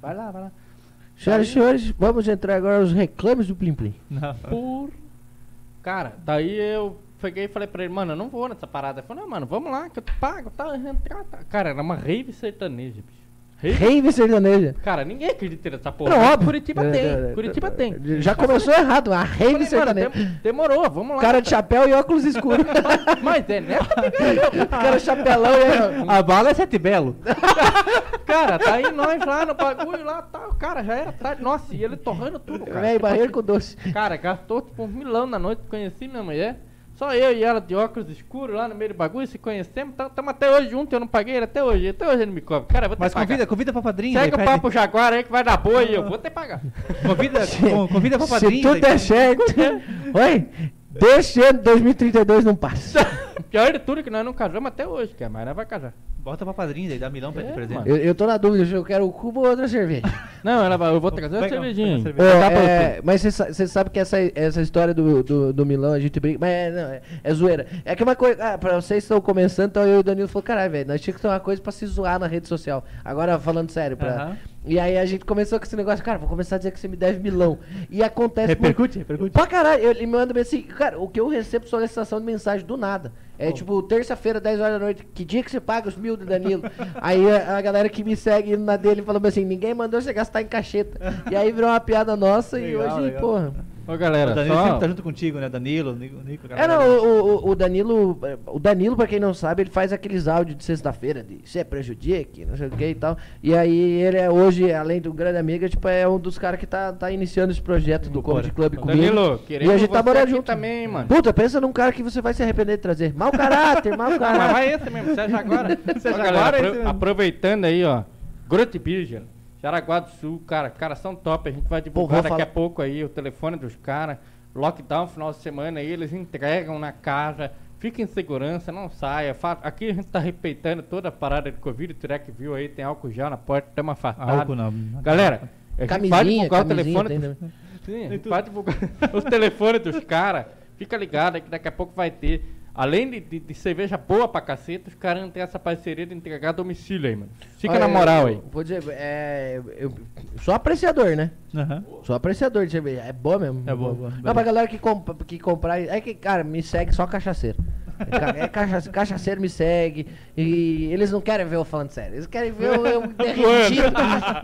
Vai lá, vai lá. Senhoras e senhores, vamos entrar agora aos reclames do Plim Plim. Não. Por. Cara, daí eu peguei e falei pra ele, mano, eu não vou nessa parada. Ele falou, não, mano, vamos lá, que eu te pago, tá? Tá. Cara, era uma rave sertaneja, bicho. Rave? Rave sertaneja. Cara, ninguém acredita nessa porra. Não, óbvio. Curitiba É, tem, é, Curitiba é, tem. Já começou errado, a rave Falei, sertaneja. dem- demorou, vamos lá. Cara de chapéu e óculos escuros. Mas é nessa pegada. cara chapelão e A bala é sete belo. Cara, tá aí nós lá no bagulho lá, tal. Cara, já era tarde. Nossa, e ele torrando tudo, cara. Tipo barreiro com doce. Cara, gastou tipo um milão na noite, conheci minha mulher. Só eu e ela de óculos escuros lá no meio do bagulho, se conhecemos, estamos até hoje juntos, eu não paguei ele até hoje, até hoje ele me cobra. Cara, vou ter Mas pagar. convida, convida pra padrinho. Segue daí o papo Jaguar aí que vai dar boa e eu vou ter que pagar. Convida, con- convida pra Se padrinho. tudo daí- der certo. Oi, desse ano 2032 não passa. Pior de tudo que nós não casamos até hoje, que a Mayra vai casar. Bota pra padrinho, daí dá milão pra É, presente. mano. Eu, eu tô na dúvida se eu quero o cubo ou outra cerveja. Não, ela vai, eu vou trazer uma Pega- cervejinha. cerveja. É, mas você sabe que essa, essa história do, do, do Milão, a gente brinca. Mas é, não, é, é zoeira. É que uma coisa. Ah, pra vocês que estão começando, então eu e o Danilo falou: caralho, velho, nós tínhamos que ter uma coisa pra se zoar na rede social. Agora falando sério. Pra, Aham. E aí a gente começou com esse negócio, cara, vou começar a dizer que você me deve milão. E acontece. Repercute, repercute. Pra caralho, ele me manda assim, cara, o que eu recebo solicitação de mensagem do nada. É tipo, terça-feira, 10 horas da noite, que dia que você paga os mil do Danilo? aí a, a galera que me segue na dele falou assim, ninguém mandou você gastar em cacheta. E aí virou uma piada nossa Legal, e hoje, legal. porra. Ô galera, o Danilo só... sempre tá junto contigo, né? Danilo, Nico, Nico É, não, o, o, o Danilo, o Danilo, pra quem não sabe, ele faz aqueles áudios de sexta-feira de você prejudique, não sei o que e tal. E aí ele é hoje, além do grande amigo, tipo, é um dos caras que tá, tá iniciando esse projeto do. Comedy Club comigo. Danilo, E queremos a gente tá você morando junto. também, mano. Puta, pensa num cara que você vai se arrepender de trazer. Mau caráter, mau Ah, mas caráter. vai esse mesmo, seja agora. Seja Ó, galera, agora, apro- esse mesmo. aproveitando aí, ó. Grote Birgen, Jaraguá do Sul, cara, caras são top. A gente vai divulgar vou daqui a falar- pouco aí o telefone dos caras. Lockdown, final de semana aí, eles entregam na casa. Fica em segurança, não saia. Aqui a gente tá respeitando toda a parada de Covid. O Turek viu aí, tem álcool gel na porta, estamos afastados. Álcool na- Galera, a gente vai Camisinha, divulgar o camisinha telefone. tem, dos-? Sim, a gente vai divulgar os telefones dos caras. Fica ligado aí que daqui a pouco vai ter. Além de, de- de cerveja boa pra caceta, os caras não têm essa parceria de entregar a domicílio aí, mano. Fica Olha, na moral eu- aí. Vou dizer, é, eu sou apreciador, né? Aham. Sou apreciador de cerveja. É boa mesmo. É boa, boa. Não, pra galera que, comp que comprar. É que, cara, me segue só cachaceiro. É, é cacha- cachaceiro me segue. E eles não querem ver eu falando sério. Eles querem ver eu, eu derretido.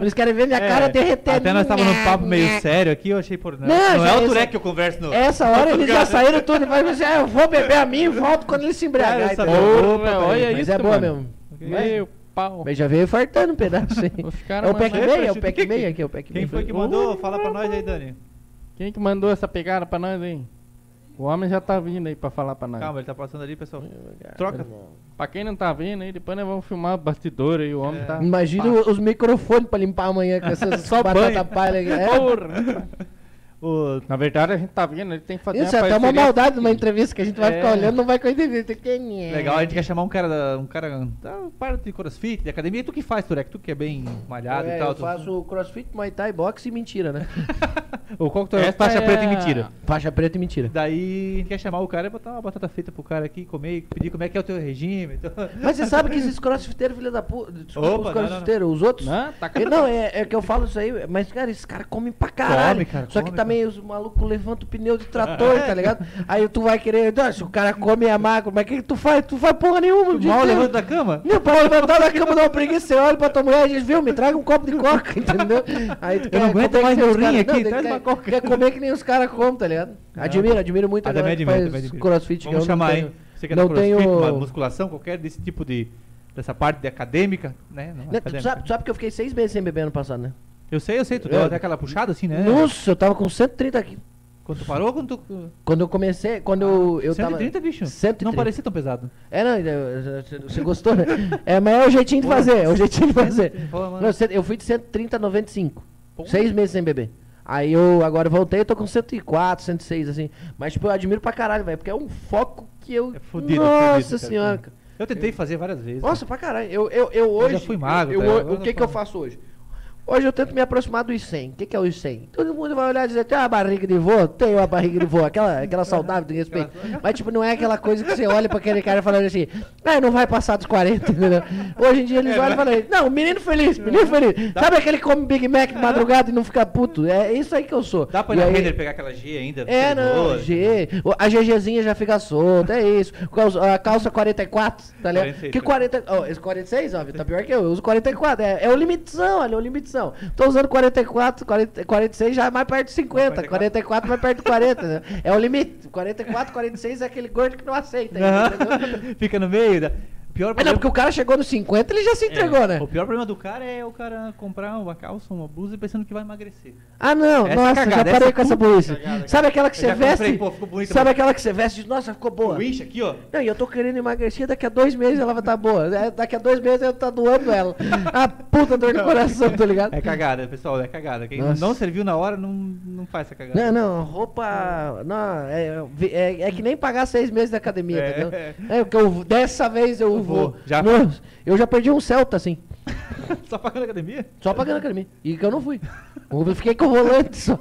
Eles querem ver minha cara derretendo. Até nós estávamos num papo meio sério aqui, eu achei por. Não, Não, não já- é o essa- Turek que eu converso no. Essa hora eles já saíram tudo e falaram assim: ah, eu vou beber a mim e volto quando eles se embriagar. Cara, essa entendeu? boa. Opa, olha Mas isso, é boa mano. mesmo. Meu pau. Mas já veio fartando um pedaço aí. É o pack meio? É o pack meio aqui, é o pack Quem meio. foi que mandou? Fala pra nós aí, Dani. Quem que mandou essa pegada pra nós aí? O homem já tá vindo aí pra falar pra nós. Calma, ele tá passando ali, pessoal. Troca. Pra quem não tá vendo aí, depois nós vamos filmar o bastidor aí, o homem tá... Imagina os microfones pra limpar amanhã com essas Só batata palha. É. Porra. O... Na verdade, a gente tá vendo, ele tem que fazer Isso é até uma parceria- maldade numa entrevista que a gente vai É. ficar olhando não vai com a entrevista. Quem é? Legal, a gente quer chamar um cara da. Um cara da parte de crossfit, de academia. E tu que faz, Turek? Tu que é bem malhado É, e tal. eu tu- faço crossfit, muay thai, boxe e mentira, né? Ou qual que tu é? Faixa é preta e mentira. Faixa preta e mentira. Daí a gente quer chamar o cara e botar uma batata frita pro cara aqui, comer, e pedir como é que é o teu regime. Então... Mas você sabe que esses crossfiteiros, filha da puta. Desculpa, Opa, os não, não, não. crossfiteiros, os outros. Não, tá É, Não, é, é que eu falo isso aí, mas, cara, esses caras comem pra caralho. Come, cara, Só que come, os malucos levantam o pneu de trator, tá ligado? Aí tu vai querer. "Não, Se o cara come é magro, mas o que, que tu faz? Tu faz porra nenhuma. o Tu mal levanta da cama? Meu, pra levantar da cama, dá uma preguiça, você olha pra tua mulher e diz, viu, me traga um copo de coca, entendeu? Aí tu Eu não aguento mais meu rim aqui, não, traz quer- uma coca. Quer comer que nem os caras comem, tá ligado? Admiro, admiro muito Ah, a galera também que faz crossfit. Vamos eu não chamar, hein? Você que é não tenho- uma musculação, qualquer desse tipo de. Dessa parte de acadêmica, né? Não, Tu acadêmica. sabe, tu sabe que eu fiquei seis meses sem beber ano passado, né? Eu sei, eu sei, tu É. deu até aquela puxada assim, né? Nossa, eu tava com 130 aqui. Quando tu parou, quando tu. Quando eu comecei, quando eu, eu tava... 130, bicho? 130. Não parecia tão pesado. É, não, eu- eu- você gostou, né? É, mas é o jeitinho de fazer, é o jeitinho de fazer. Não, eu fui de 130 a 95. Seis meses sem beber. Aí eu agora voltei, eu tô com 104, 106, assim. Mas, tipo, eu admiro pra caralho, velho, porque é um foco que eu. É fudido, Nossa fudido, cara. senhora, cara. Eu tentei fazer várias vezes. Nossa, pra caralho. Eu, eu, eu hoje. já fui magro, eu- tá? eu- o que eu que eu faço hoje? Hoje eu tento me aproximar dos 100. O que, que é os 100? Todo mundo vai olhar e dizer, tem uma barriga de vô? Tem uma barriga de vô. Aquela, aquela saudável de respeito. Mas, tipo, não é aquela coisa que você olha pra aquele cara falando assim, ah, não vai passar dos 40, entendeu? Hoje em dia eles olham e falam, não, menino feliz, menino feliz. Sabe aquele que come Big Mac de madrugada e não fica puto? É isso aí que eu sou. Dá pra ir na pegar aquela G ainda? é, não? G. A GGzinha já fica solta, é isso. A calça 44, tá ligado? 46, que 40. Ó, esse 46, ó, tá pior que eu. Eu uso 44. É, é o limitizão, olha, é o limitizão. Tô usando 44, 40, 46 já é mais perto de 50. 44 mais perto de 40. né? É o limite. 44, 46 é aquele gordo que não aceita. Entendeu? Fica no meio. Da... pior Mas não, problema... porque o cara chegou nos 50 ele já se entregou, é, né? O pior problema do cara é o cara comprar uma calça, uma blusa pensando que vai emagrecer. Ah, não, Essa é nossa, cagada, já parei é com essa burrice. cagada, Sabe aquela que você veste? comprei, pô, bonita, sabe mas- aquela que você veste e diz, nossa, ficou boa. Incha aqui, ó. Não, e eu tô querendo emagrecer, daqui a dois meses ela vai estar boa. É, Daqui a dois meses eu tá doando ela. A puta dor no coração, tá ligado? É cagada, pessoal, é cagada. Quem Nossa. não serviu na hora não, não faz essa cagada. Não, não, roupa. Não, é, é, é que nem pagar seis meses de academia, É. entendeu? É, porque eu, dessa vez Eu vou. já. Nossa, eu já perdi um Celta, assim, Só pagando academia? só pagando academia. E que eu não fui. Eu fiquei com o volante só.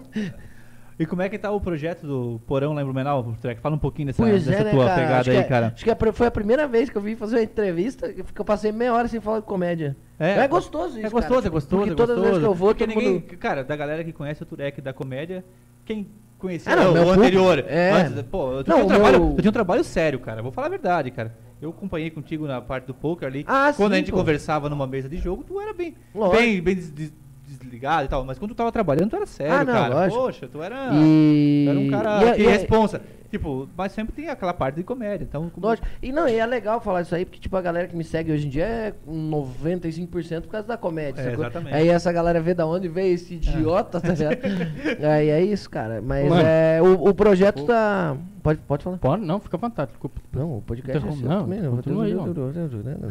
E como é que tá o projeto do Porão lá em Blumenau, Trek? Fala um pouquinho dessa, Pois dessa é, né, tua cara? pegada acho aí, é- cara. Acho que pr- foi a primeira vez que eu vim fazer uma entrevista que eu passei meia hora sem falar de comédia. É, gostoso isso, É gostoso, cara. é gostoso, Porque é todas as gostoso. vezes que eu vou, Porque todo ninguém, mundo... Cara, da galera que conhece o Turek da comédia, quem conhecia Ah, não, o, anterior, é. antes, pô, eu, Não, tinha um trabalho, meu- eu tinha um trabalho sério, cara. Vou falar a verdade, cara. Eu acompanhei contigo na parte do poker ali. Ah, quando a sim, gente pô. conversava numa mesa de jogo, tu era bem, Lógico. bem, bem des- des- desligado e tal. Mas quando tu tava trabalhando, tu era sério, Ah, não, cara. lógico. Poxa, tu era, E... tu era um cara e, é- que e, responsa. Tipo, mas sempre tem aquela parte de comédia. Então, como- Lógico. E não, e é legal falar isso aí, porque tipo, a galera que me segue hoje em dia é 95% por causa da comédia. É, exatamente. Aí essa galera vê da onde veio esse idiota, tá ligado? Aí é isso, cara. Mas Mano. é. O, o projeto tá. Pode, pode falar. Pode, não, fica à vontade, desculpa. Não, o podcast é Interrompe, seu não, também, não. continua aí.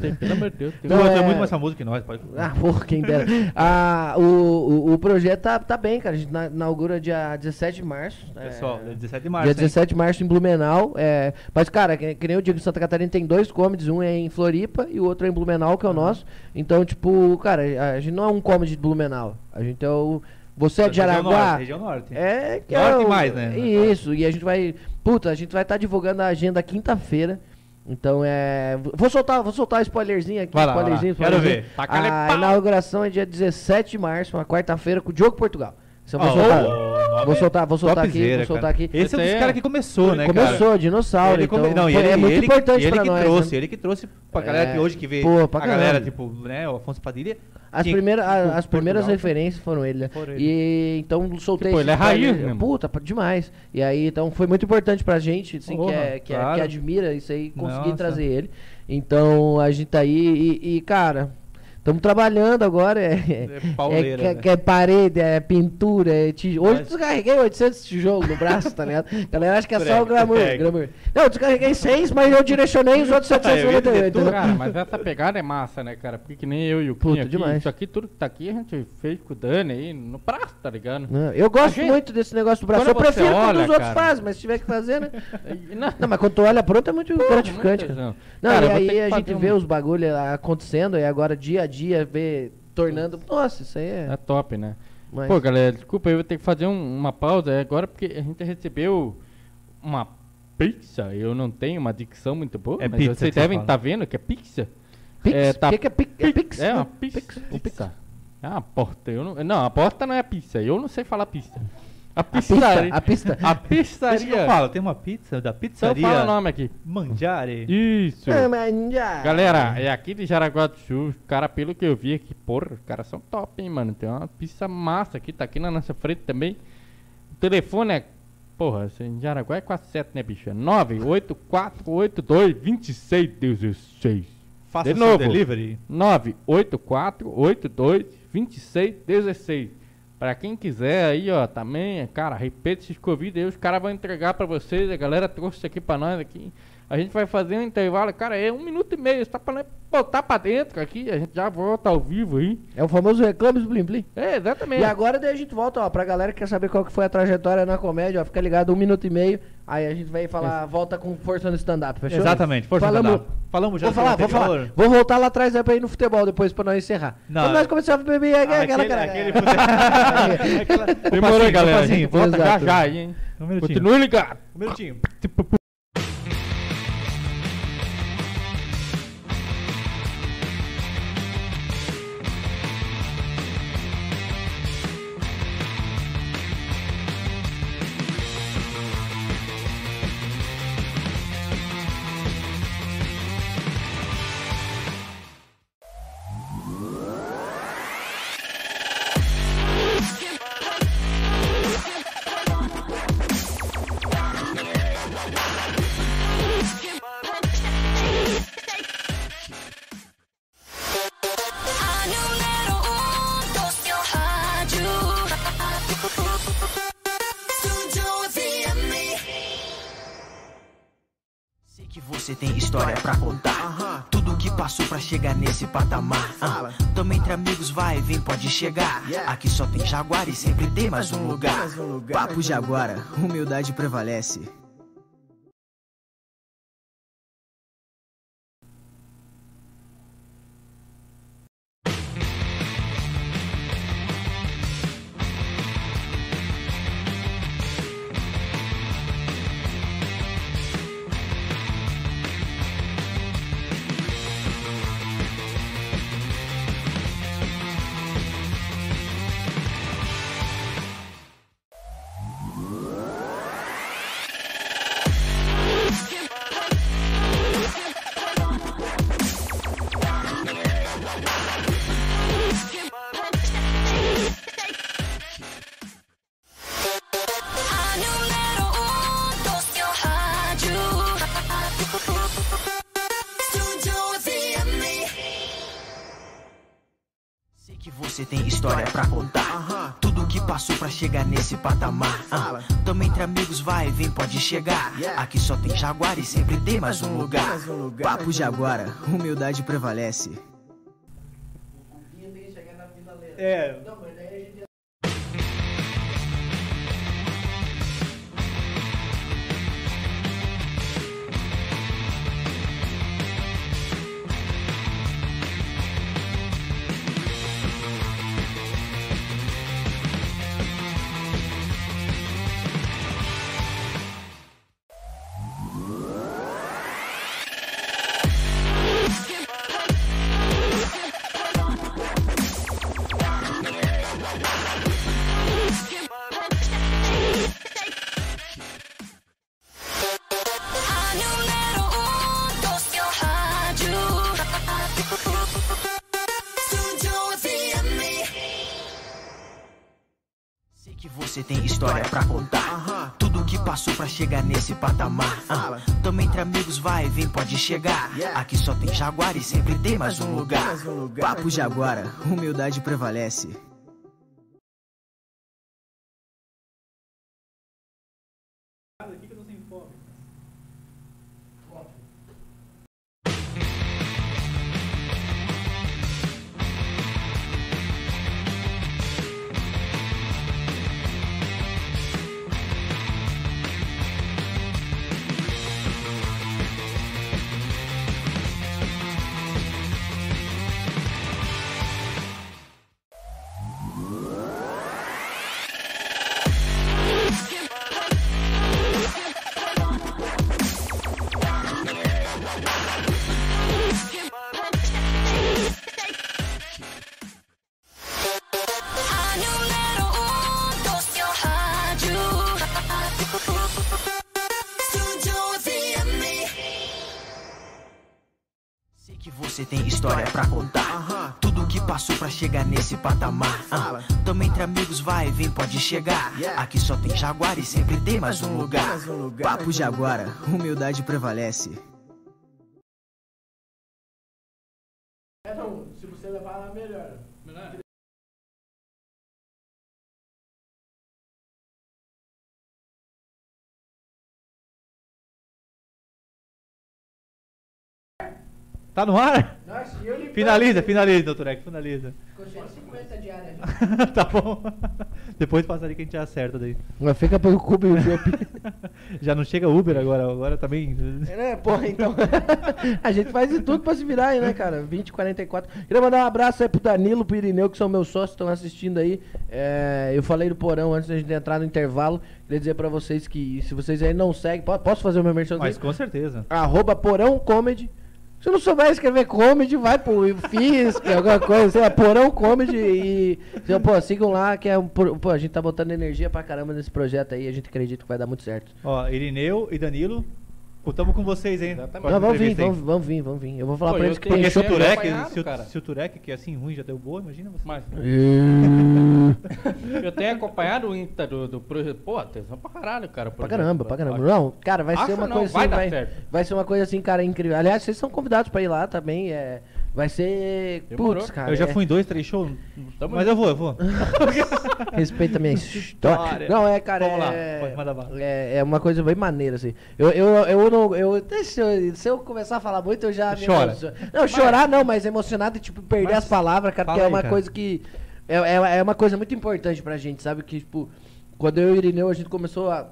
Tem, pelo amor de Deus. Não, é... é- muito mais famoso que nós, pode. Ah, porra, quem dera. Ah, o, o, o projeto tá, tá bem, cara. A gente na- inaugura dia 17 de março. Pessoal, é, é 17 de março. Dia hein? 17 de março em Blumenau. É, mas, cara, que, que nem eu digo, Santa Catarina tem dois comedies, um é em Floripa e o outro é em Blumenau, que é o nosso. Então, tipo, cara, a gente não é um comedy de Blumenau. A gente é o. Você é de Região Jaraguá. Norte, região norte. É, que Norte é o- mais, né? Isso, e a gente vai. Puta, a gente vai estar divulgando a agenda quinta-feira. Então é. Vou soltar, vou soltar um spoilerzinho aqui. Vai lá, vai lá. spoilerzinho, Quero spoilerzinho. ver. Taca-lhe A inauguração é dia 17 de março, uma quarta-feira, com o Diogo Portugal. Eu vou Ó, soltar. ó, vou soltar, vou soltar aqui, vou soltar cara. aqui. Esse é um dos é- caras que começou, né, cara? Começou, dinossauro, Ele então come- não, foi- ele, é muito ele, importante ele pra que nós. trouxe, né? ele que trouxe pra galera É, que hoje que vê pô, pra a galera, caramba. tipo, né, o Afonso Padilha. As, primeiras, a- as primeiras referências foram ele, né? Foram ele. E então soltei Tipo, esse ele é raiz mesmo. Puta, demais. E aí, então foi muito importante pra gente, assim, que, Porra, é, que, é- claro. que admira isso aí, conseguir Nossa. trazer ele. Então a gente tá aí e, e, cara, estamos trabalhando agora. É, É pauleira, é, né? que é parede, é pintura, é tijolo. Hoje Mas- descarreguei 800 tijolos no braço, tá ligado? A galera acha que é só o Prega, glamour, prega. glamour. Não, eu descarreguei 6, mas eu direcionei os outros Eu ia 798. dizer, entendeu? Cara, mas essa pegada é massa, né, cara? Porque que nem eu e o Puta, aqui, demais. isso aqui, tudo que tá aqui, a gente fez com o Dani aí, no prazo, tá ligado? Não, Eu gosto gente- muito desse negócio do braço. Eu Quando prefiro quando olha, os outros cara- fazem, mas se tiver que fazer, né? Não- Não, mas quando tu olha pronto é muito gratificante. muito Cara. tesão. Não, Cara, e aí a gente um- vê os bagulho acontecendo e agora dia a dia vê tornando. Nossa, isso aí é. É top, né? mas- Pô, galera, desculpa, eu vou ter que fazer um- uma pausa aí agora porque a gente recebeu uma pizza. Eu não tenho uma dicção muito boa, É mas pizza vocês devem estar vendo que é pizza. Pix? é, O tá- que, que é Pix? É Pix? É uma né? pizza. Um pizza. É uma porta. Eu não, não, a porta não é pizza. Eu não sei falar pizza. A A pizza. a pista. A Isso que eu pizzaria. falo, tem uma pizza da Então pizzaria fala o nome aqui. Mangiare. Isso. Já- Galera, é aqui de Jaraguá do Sul. Cara, pelo que eu vi aqui, porra, os caras são top, hein, mano. Tem uma pizza massa aqui, tá aqui na nossa frente também. O telefone é. Porra, em Jaraguá é 47, né, bicho? É 98482 2616. Faça De seu novo. delivery. 98482 2616. Pra quem quiser aí, ó, também, cara, repete esses Covid aí, os caras vão entregar pra vocês. A galera trouxe isso aqui pra nós aqui. A gente vai fazer um intervalo, cara, é um minuto e meio, só pra botar pra dentro aqui, a gente já volta ao vivo aí. É o famoso Reclames Blim Blim. É, exatamente. E agora daí a gente volta, ó, pra galera que quer saber qual que foi a trajetória na comédia, ó, fica ligado um minuto e meio, aí a gente vai falar, volta com força no stand-up, fechou? Exatamente, força Falamos- stand-up. Falamos já Vou falar, vou falar. Vou voltar lá atrás aí pra ir no futebol depois pra nós encerrar. Não, Quando nós é- começamos a beber, é aquela, aquele, cara. Aquela- Demorou, galera. volta já já aí, hein? Um minutinho. Continue ligado. Um minutinho. Patamar. Ah, Tamo entre amigos, vai, vem, pode chegar. Aqui só tem Jaguar e sempre tem mais um lugar. Papo Jaguara, humildade prevalece. Aqui só tem Jaguar e sempre tem mais um lugar. Papo Jaguara, humildade prevalece. É. chegar nesse patamar. Ah, Tamo entre amigos, vai, vem, pode chegar. Aqui só tem Jaguar e sempre tem mais um lugar. Papo Jaguara, humildade prevalece. Chegar. Aqui só tem Jaguar e sempre tem mais um lugar. Papo Jaguara, humildade prevalece. Tá no ar? Nossa, Finaliza, finaliza, doutor Eck, finaliza. Ficou 150 diárias. tá bom. Depois passa ali que a gente acerta daí. Mas fica pelo cubo e o. Já não chega Uber agora, agora também. É, porra, então. a gente faz de tudo pra se virar aí, né, cara? 20, 44. Queria mandar um abraço aí pro Danilo, pro Irineu, que são meus sócios, estão assistindo aí. É, eu falei do porão antes da gente entrar no intervalo. Queria dizer pra vocês que se vocês aí não seguem, po- posso fazer o meu merchan Mas com certeza. Arroba Porão Comedy. Se não souber escrever comedy, vai pro Fisk, alguma coisa, sei lá, Porão Comedy e. Então, pô, sigam lá, que é um. Pô, a gente tá botando energia pra caramba nesse projeto aí, a gente acredita que vai dar muito certo. Ó, Irineu e Danilo, contamos com vocês, hein? Exatamente. Não, vamos vir, vamos, vamos vir, vamos vir. Eu vou falar Pô, pra eles que Porque se o Turek, se, o- cara. se o Turek, que é assim ruim, já deu boa, imagina você. Mas eu tenho acompanhado o Insta do, do projeto. Pô, atenção pra caralho, cara. Pra caramba, pra caramba. Não, cara, vai Acho ser uma não, coisa vai assim, dar vai, certo. vai ser uma coisa assim, cara, incrível. Aliás, vocês são convidados pra ir lá também. É, Vai ser. Demorou. Putz, cara. eu já é- fui em dois, três shows, Tamo mas eu vou, eu vou. Respeita a minha história. Não, é, cara. Vamos lá, é, pode mandar bala. É, é uma coisa bem maneira, assim. Eu, eu, eu não. Eu, se, eu, se eu começar a falar muito, eu já. me Chora. emociono. Não, chorar não, mas emocionado e, tipo, perder Mas as palavras, cara, fala porque é aí, uma cara. coisa que. É, é, é uma coisa muito importante pra gente, sabe? Que, tipo, quando eu e o Irineu, a gente começou a.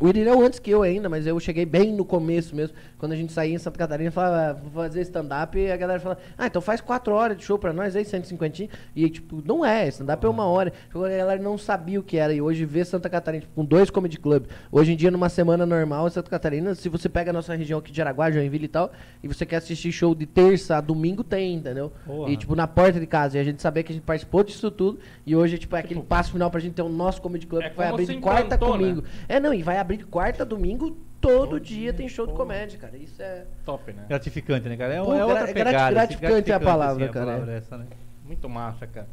O Irineu antes que eu ainda, mas eu cheguei bem no começo mesmo. Quando a gente saía em Santa Catarina, falava, "Ah, vou fazer stand-up, e a galera fala, ah, então faz quatro horas de show pra nós aí, 150. E tipo, não é, stand-up é uma hora. Tipo, A galera não sabia o que era. E hoje ver Santa Catarina tipo, com dois comedy club. Hoje em dia, numa semana normal em Santa Catarina, se você pega a nossa região aqui de Araguá, Joinville e tal, e você quer assistir show de terça a domingo, tem, entendeu? Porra. E tipo, na porta de casa. E a gente sabia que a gente participou disso tudo. E hoje, tipo, é aquele passo final pra gente ter o nosso comedy club É que vai abrir de quarta a implantou, né? domingo. É, não, e vai abrir de quarta a domingo, todo dia tem show de comédia, cara. Isso é. Top, né? Gratificante, né, cara? É, Pô, é outra gra- pegada. assim, gratificante é a palavra, assim, cara, é. essa, né? Muito massa, cara.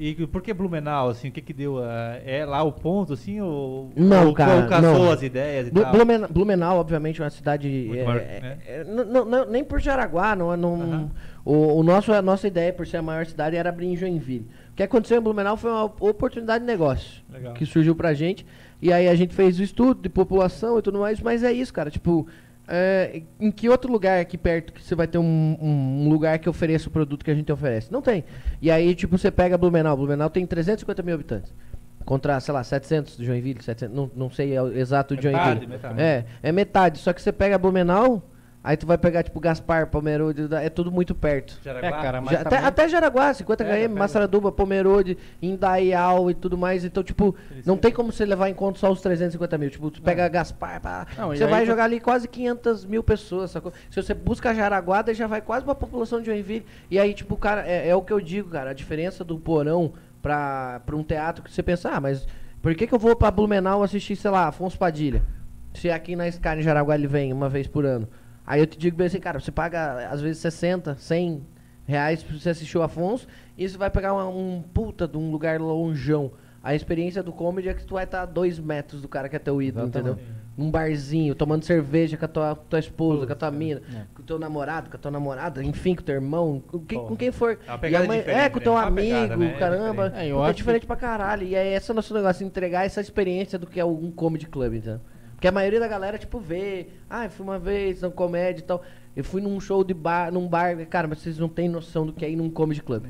E por que Blumenau, assim, o que que deu? ah, É lá o ponto, assim, ou, Não, ou, cara, ou casou não. as ideias e Blu- tal? Blumenau, Blumenau, obviamente, é uma cidade. É, maior, é- né? é- não- não- não- nem por Jaraguá, não, não, Aham. o, o nosso, a nossa ideia, por ser a maior cidade, era abrir em Joinville. O que aconteceu em Blumenau foi uma oportunidade de negócio Legal. que surgiu pra gente. E aí a gente fez o estudo de população e tudo mais, mas é isso, cara. Tipo, é, em que outro lugar aqui perto que você vai ter um, um- lugar que ofereça o produto que a gente oferece? Não tem. E aí, tipo, você pega Blumenau. Blumenau tem 350 mil habitantes. Contra, sei lá, 700 de Joinville, 700, não, não sei é o exato de Metade, Joinville. metade. É, é metade. Só que você pega Blumenau, aí tu vai pegar, tipo, Gaspar, Pomerode, é tudo muito perto. Jaraguá? É, cara, mas Já- até, também- até Jaraguá, 50 Pega, km, pega. Massaraduba, Pomerode, Indaial e tudo mais. Então, tipo, não tem como você levar em conta só os 350 mil. Tipo, tu pega Gaspar, pá, Não, você vai tu- jogar ali quase 500 mil pessoas, sacou? Se você busca Jaraguá, daí já vai quase pra população de Joinville. E aí, tipo, cara, é, é o que eu digo, cara. A diferença do porão pra, pra um teatro que você pensa, ah, mas por que, que eu vou pra Blumenau assistir, sei lá, Afonso Padilha? Se aqui na Sky em Jaraguá ele vem uma vez por ano. Aí eu te digo bem assim, cara, você paga às vezes 60, 100 reais pra você assistir o Afonso e você vai pegar uma- um puta de um lugar longeão. A experiência do comedy é que tu vai estar a dois metros do cara que é teu ídolo, entendeu? Num barzinho, tomando cerveja com a tua, tua esposa, com a tua mina, com o teu namorado, com a tua namorada, enfim, com o teu irmão, com quem, com quem for. É uma E pegada a mãe- diferente, é, com o né? teu É uma amigo, pegada, né? É caramba. diferente. É, eu É, acho que- diferente pra caralho. E é esse o nosso negócio, entregar essa experiência do que é um comedy club, entendeu? Porque a maioria da galera, tipo, vê. Ah, eu fui uma vez na comédia e tal. Eu fui num show de bar, num bar. Cara, mas vocês não têm noção do que é ir num comedy club.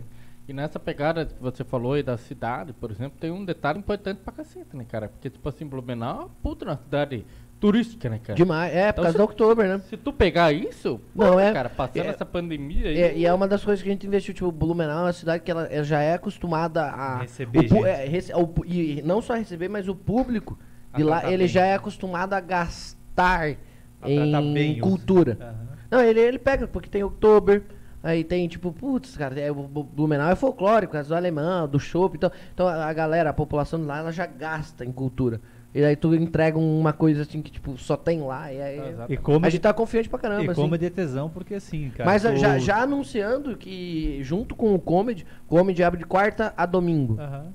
E nessa pegada que você falou aí da cidade, por exemplo, tem um detalhe importante pra caceta, né, cara? Porque, tipo assim, Blumenau é uma puta uma cidade turística, né, cara? Demais. É, por Então causa se- do Oktober, né? Se tu pegar isso, Não, pô, é- cara, passando é- essa pandemia aí. É, e é uma das coisas que a gente investiu, tipo, Blumenau é uma cidade que ela, ela já é acostumada a... Receber o é, rece- o e não só receber, mas o público de lá, ele bem. já é acostumado a gastar A em cultura. Aham. Não, ele, ele pega, porque tem Oktober, aí tem, tipo, putz, cara, é, o Blumenau é folclórico, é do alemão, do chopp, então, então a a galera, a população de lá, ela já gasta em cultura. E aí tu entrega uma coisa assim que, tipo, só tem lá, e aí... Exato. E como A gente tá confiante pra caramba, e assim. comedy é tesão, porque assim, cara. Mas tu- já, já anunciando que, junto com o Comedy, o Comedy abre de quarta a domingo. Aham.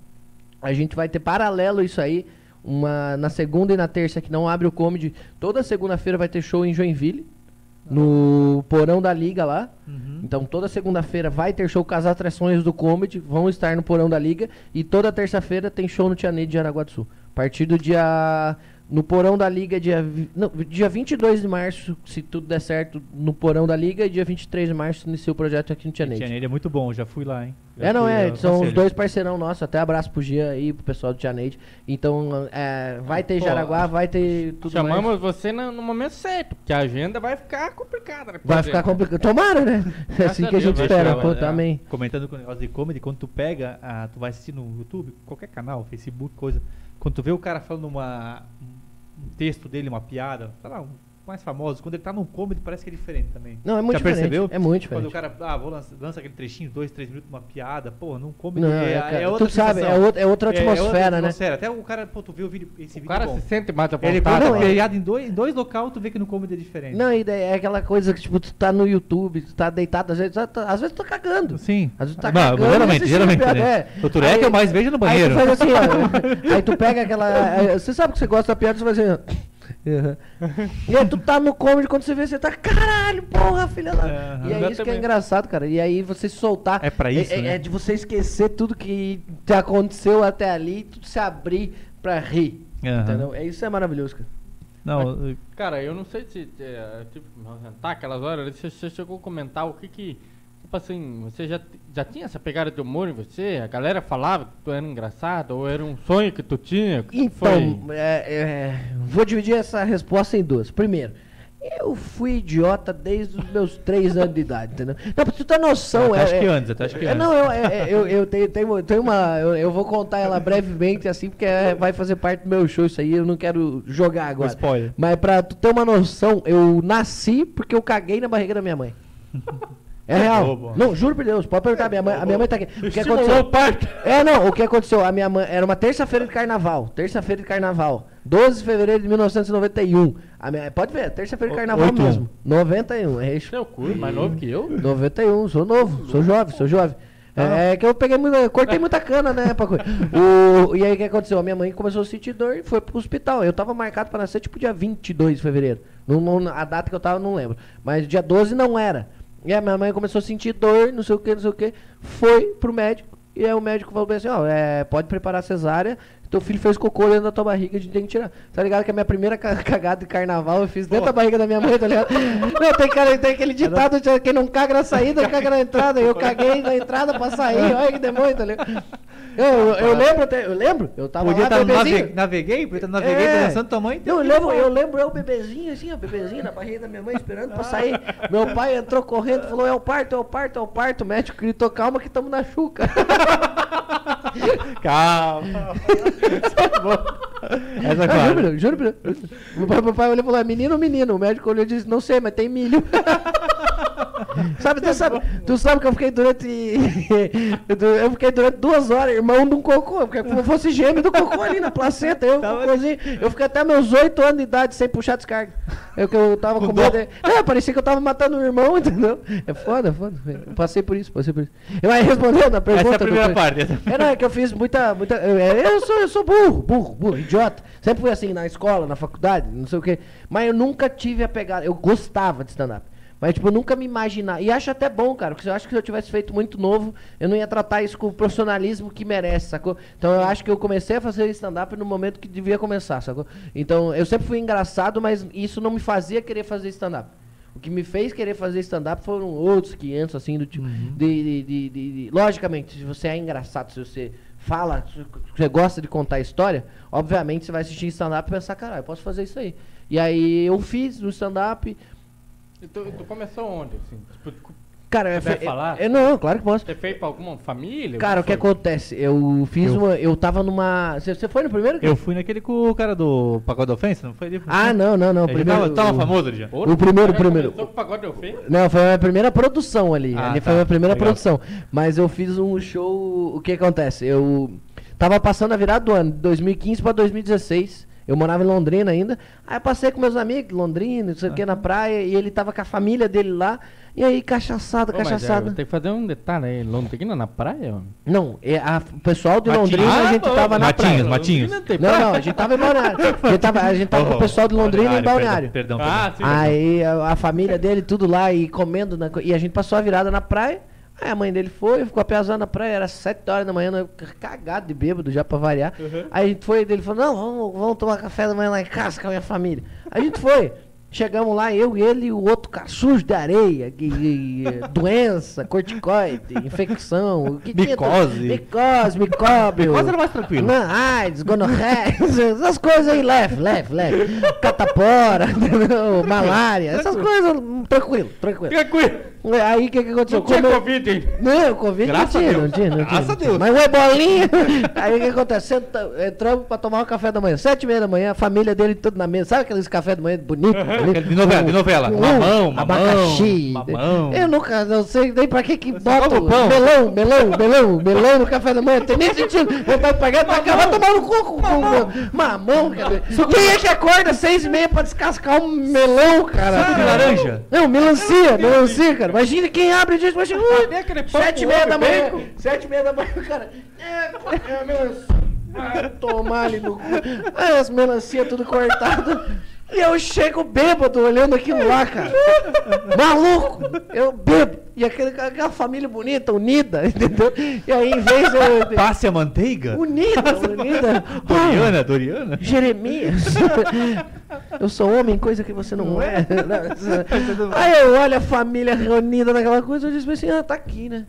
A gente vai ter paralelo isso aí. Uma, na segunda e na terça que não abre o Comedy. Toda segunda-feira vai ter show em Joinville. No porão da liga lá. Uhum. Então toda segunda-feira vai ter show com as atrações do Comedy. Vão estar no porão da liga. E toda terça-feira tem show no Tia Ney de Jaraguá do Sul. A partir do dia. No porão da liga, dia, não, dia 22 de março, se tudo der certo, no porão da liga. E dia 23 de março inicia o projeto aqui no Tia Ney. Tia Neide é muito bom, já fui lá, hein? Já É, não é, eu são os dois parceirão nossos, até abraço pro Gia aí, pro pessoal do Tianeide. Então, é, vai ter Pô, Jaraguá, vai ter tudo Chamamos mais. você no, no momento certo, porque a agenda vai ficar complicada. Né, Vai ficar exemplo. complicado. Tomara, né? É assim a que a gente espera, pô, vai, também. Comentando com o negócio de comedy, quando tu pega, ah, tu vai assistir no YouTube, qualquer canal, Facebook, coisa. Quando tu vê o cara falando uma, texto dele, uma piada, sei lá, um mais famoso, quando ele tá num comedy parece que é diferente também. Não, é muito Já diferente. percebeu? É muito Quando o diferente. cara, ah, vou lança, lança aquele trechinho, dois, três minutos, uma piada, pô, num comedy Não, é, é, cara, é outra tu sabe, é outra, é outra atmosfera, né? atmosfera. Até o cara, pô, tu vê o vídeo, esse O vídeo cara bom. se sente mais à Ele conta não, é- piada em dois, em dois locais, tu vê que no comedy é diferente. Não, e é aquela coisa que, tipo, tu tá no YouTube, tu tá deitado, às vezes, tá- às vezes tu tá cagando. Sim. Às vezes tu tá Mas, cagando geralmente, geralmente, né? é. O Turek eu mais vejo no banheiro. Aí tu faz assim, ó. aí tu pega aquela. aí Você sabe que você gosta da piada, você faz assim, ó. Uhum. E aí tu tá no comedy, quando você vê, você tá, caralho, porra, filha da... Aham. E é isso que é engraçado, cara. E aí você se soltar... É pra isso, é, né? é de você esquecer tudo que te aconteceu até ali e tu se abrir pra rir. Aham. Entendeu? É isso é maravilhoso, cara. Não, Cara, eu não sei se, é, tipo, tá aquelas horas, você, você chegou a comentar o que que, tipo assim, você já, já tinha essa pegada de humor em você? A galera falava que tu era engraçado, ou era um sonho que tu tinha? Que que foi? Então, é, é, vou dividir essa resposta em duas. Primeiro, eu fui idiota desde os meus três anos de idade, entendeu? Não, pra tu ter noção. Até é, acho que é- antes, até acho que é, antes. Não, eu, é, é, eu, eu tenho, tenho, tenho uma. Eu, eu vou contar ela brevemente, assim, porque é- vai fazer parte do meu show isso aí. Eu não quero jogar agora. spoiler. Mas pra tu ter uma noção, eu nasci porque eu caguei na barriga da minha mãe. É real. bobo. Não, juro por Deus, pode perguntar. Minha mãe, a minha mãe tá aqui. O que aconteceu? parto. É, não, o que aconteceu? A minha mãe. Era uma terça-feira de carnaval. Terça-feira de carnaval. 12 de fevereiro de 1991. A minha, pode ver, terça-feira de carnaval oito mesmo. 91. É isso. Seu cu, mais novo que eu? 91, sou novo, sou jovem, sou jovem. É, é que eu peguei muita, cortei muita cana, né, Paco? O, e aí o que aconteceu? A minha mãe começou a sentir dor e foi pro hospital. Eu tava marcado pra nascer tipo dia 22 de fevereiro. Não, não- a data que eu tava não lembro. Mas dia 12 não era. E a minha mãe começou a sentir dor, não sei o que, não sei o que. Foi pro médico. E aí o médico falou bem assim, ó, é, pode preparar cesárea. Teu filho fez cocô dentro da tua barriga, a gente tem que tirar. Tá ligado que a minha primeira ca- cagada de carnaval eu fiz dentro da barriga da minha mãe, tá ligado? Não, tem, cara, tem aquele ditado, de quem não caga na saída, caga na entrada. Eu caguei na entrada pra sair, olha que demônio, tá ligado? Eu, eu, eu lembro, até- eu lembro, eu tava Podia lá, bebezinho. nave... naveguei, podia estar naveguei, É. dançando tua mãe. Eu lembro, eu lembro eu bebezinho, assim, ó, bebezinho na barriga da minha mãe esperando pra sair. Meu pai entrou correndo, falou, é o parto, é o parto, é o parto. O médico gritou, calma que estamos na chuca. Calma. Essa é Ah, juro, juro, por Deus. Meu pai, meu pai olhou e falou, é menino ou menino? O médico olhou e disse, não sei, mas tem milho. Sabe, tu sabe, tu sabe que eu fiquei durante. eu fiquei durante duas horas, irmão de um cocô, porque como fosse gêmeo do cocô ali na placenta, eu, Tava- eu fiquei até meus oito anos de idade sem puxar descarga. Eu, que eu tava com, Com medo. É, parecia que eu tava matando um irmão, entendeu? É foda, é foda. Eu passei por isso, passei por isso. Eu aí respondendo a pergunta. Essa é a primeira parte. essa- é, não, é que eu fiz muita. muita eu, é, eu sou, eu sou burro, burro, burro, idiota. Sempre fui assim, na escola, na faculdade, não sei o quê. Mas eu nunca tive a pegada. Eu gostava de stand-up. Mas, tipo, eu nunca me imaginar. E acho até bom, cara, porque eu acho que se eu tivesse feito muito novo, eu não ia tratar isso com o profissionalismo que merece, sacou? Então eu acho que eu comecei a fazer stand-up no momento que devia começar, sacou? Então eu sempre fui engraçado, mas isso não me fazia querer fazer stand-up. O que me fez querer fazer stand-up foram outros 500, assim, do tipo. de- de- de- de- de- Logicamente, se você é engraçado, se você fala, se você gosta de contar história, obviamente você vai assistir stand-up e pensar, caralho, eu posso fazer isso aí. E aí eu fiz no stand-up. Tu, tu começou onde, assim? Tipo, Cara, eu, fe- falar? eu- não, claro que posso. você fez pra alguma família? Cara, o que acontece? Eu fiz Eu- uma. Eu tava numa. Você você foi no primeiro? Eu fui naquele com o cara do Pagode da Ofensa, não foi? Ele- Ah, não, não, não. Primeiro, tava, tava o- famoso ele já. O primeiro, o primeiro. Com o pagode eu fiz? Não, foi a minha primeira produção ali. Ah, ali tá. foi a minha primeira Legal. produção. Mas eu fiz um show. O que acontece? Eu tava passando a virada do ano, de 2015 pra 2016. Eu morava em Londrina ainda. Aí eu passei com meus amigos, Londrina, não sei o que, na praia. E ele tava com a família dele lá. E aí, cachaçada, Ô, mas, é, cachaçada. tem que fazer um detalhe aí. Londrina na praia? Não, é a- o pessoal de Matinhos. Londrina a Ah, gente tava na Matinhos, praia. Matinhos. Tem Não, não, a gente tava em Balneário. A gente tava, a gente tava com o pessoal de Londrina em Balneário. Perdão, perdão. Ah, sim. Aí a, a família dele, tudo lá e comendo. na e a gente passou a virada na praia. Aí a mãe dele foi, ficou apiazando na praia, era 7 horas da manhã, cagado de bêbado já pra variar. Aí a gente foi, ele falou: Não, vamos, vamos tomar café da manhã lá em casa com a minha família. A gente foi. Chegamos lá, eu, ele e o outro cara sujo de areia, que- que- doença, corticoide, infecção, o que Micose. tudo. Micose, micóbio. Micose era mais tranquilo. Não, AIDS, gonorreia, essas coisas aí, leve, leve, leve. Catapora, malária, essas coisas, hum, tranquilo, tranquilo. Cuida. Aí o que, que aconteceu? Não tinha Covid ainda. não, o Covid Graças não a tinha, Deus. não tinha, não tinha. Graças a Deus. Mas é bolinha. Aí o que acontece? Senta, entramos pra tomar o café da manhã. Sete e meia da manhã, a família dele tudo na mesa. Sabe aqueles café da manhã bonito? Aquele de novela, de novela. Com Mamão, mamão, abacaxi. mamão. Eu nunca, não sei nem pra que que bota o melão, melão, melão, melão no café da manhã. Tem nem sentido. Eu vai pagar pra acabar tomando coco. Mamão. Mamão, cara. Quem é que acorda seis e meia pra descascar um melão, cara? Suco de laranja. Não, melancia, melancia, cara. Imagina quem abre disso, imagina. ui, Cadê aquele pão Sete e meia da manhã. Sete e meia da manhã, cara. É, é melancia. Ah, tomar ali no cu. Ah, as melancias tudo cortadas. E eu chego bêbado olhando aquilo lá, cara. Maluco! Eu bebo. E aquele, aquela família bonita, unida, entendeu? E aí, em vez de. eu- Passe a manteiga? Unida, unida. Ah, Doriana, Doriana? Jeremias. Eu sou homem, coisa que você não é. Aí eu olho a família reunida naquela coisa, eu disse assim, ah, tá aqui, né?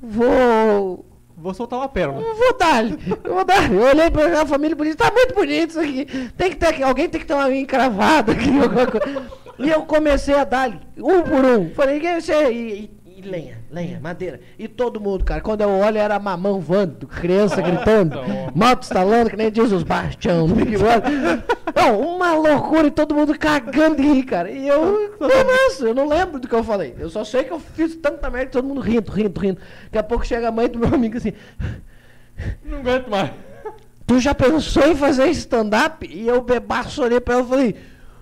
Vou. Vou soltar uma pérola. Vou dar-lhe. Vou dar Eu olhei pra aquela família bonita, tá muito bonito isso aqui. Tem que ter aqui, alguém tem que ter uma minha encravada aqui. E eu comecei a dar-lhe, um por um. Falei, quem é? E, e- lenha, lenha, madeira. E todo mundo, cara. Quando eu olho, era mamão voando, criança gritando, moto estalando, que nem diz os bastião no Big Brother. Não, uma loucura e todo mundo cagando de rir, cara. E eu, nossa, eu não lembro do que eu falei. Eu só sei que eu fiz tanta merda, todo mundo rindo, rindo, rindo. Daqui a pouco chega a mãe do meu amigo assim. Não aguento mais. Tu já pensou em fazer stand-up? E eu bebaço olhei pra ela e falei,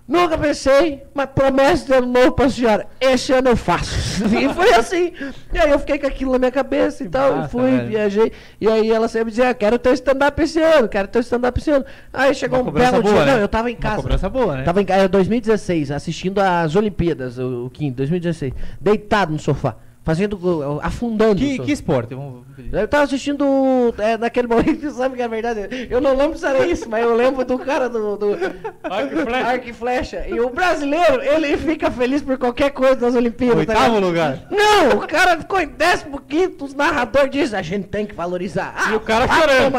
nunca pensei, mas promessa de ano novo pra senhora, esse ano eu faço. E foi assim. E aí eu fiquei com aquilo na minha cabeça e tal, e massa, fui, velho. viajei. E aí ela sempre dizia, quero ter stand-up esse ano, quero ter stand-up esse ano. Aí chegou Uma um belo boa, dia, né? não, eu tava em Uma casa. cobrança boa, né? Tava em casa, 2016, assistindo as Olimpíadas, o, o Kim, 2016. Deitado no sofá, fazendo, uh, afundando. Que, que esporte? Vamos... Eu tava assistindo é, naquele momento, sabe que é verdade? Eu não lembro se era isso, mas eu lembro do cara do, do Arco e flecha. arco e flecha. E o brasileiro, ele fica feliz por qualquer coisa das Olimpíadas. tá Oitavo ligado? lugar. Não, o cara ficou em 15, os narradores dizem, a gente tem que valorizar. Ah, E o cara vá chorando.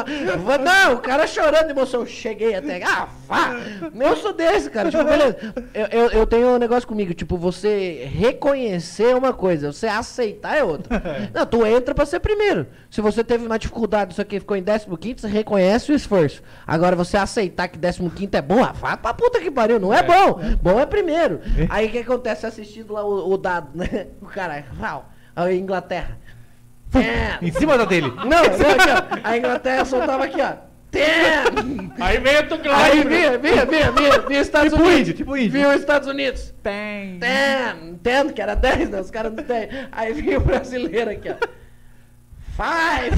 vá- Não, o cara chorando de emoção. Eu Cheguei até. Ah, vá! Eu sou desse, cara. Tipo, beleza. Eu, eu, eu tenho um negócio comigo, tipo, você reconhecer uma coisa, você aceitar é outra. Não, tu entra pra ser primeiro. Se você teve uma dificuldade, isso aqui ficou em 15, você reconhece o esforço. Agora, você aceitar que 15 é bom, ah, vá pra puta que pariu, não é, bom. Bom é primeiro. Aí o que acontece assistindo lá o, o dado, né? O cara, Val, a Inglaterra. É. Em cima da dele. Não, não, aqui, ó. A Inglaterra soltava aqui, ó. Ten! Aí vem o Tuclay. Aí vinha, vinha, vinha, vinha, vinha Estados Tipo Unidos. índio, tipo índio. Vinha os Estados Unidos. Tem. Ten, ten, que era 10, né? Os caras não tem. Aí vinha o brasileiro aqui, ó. Five!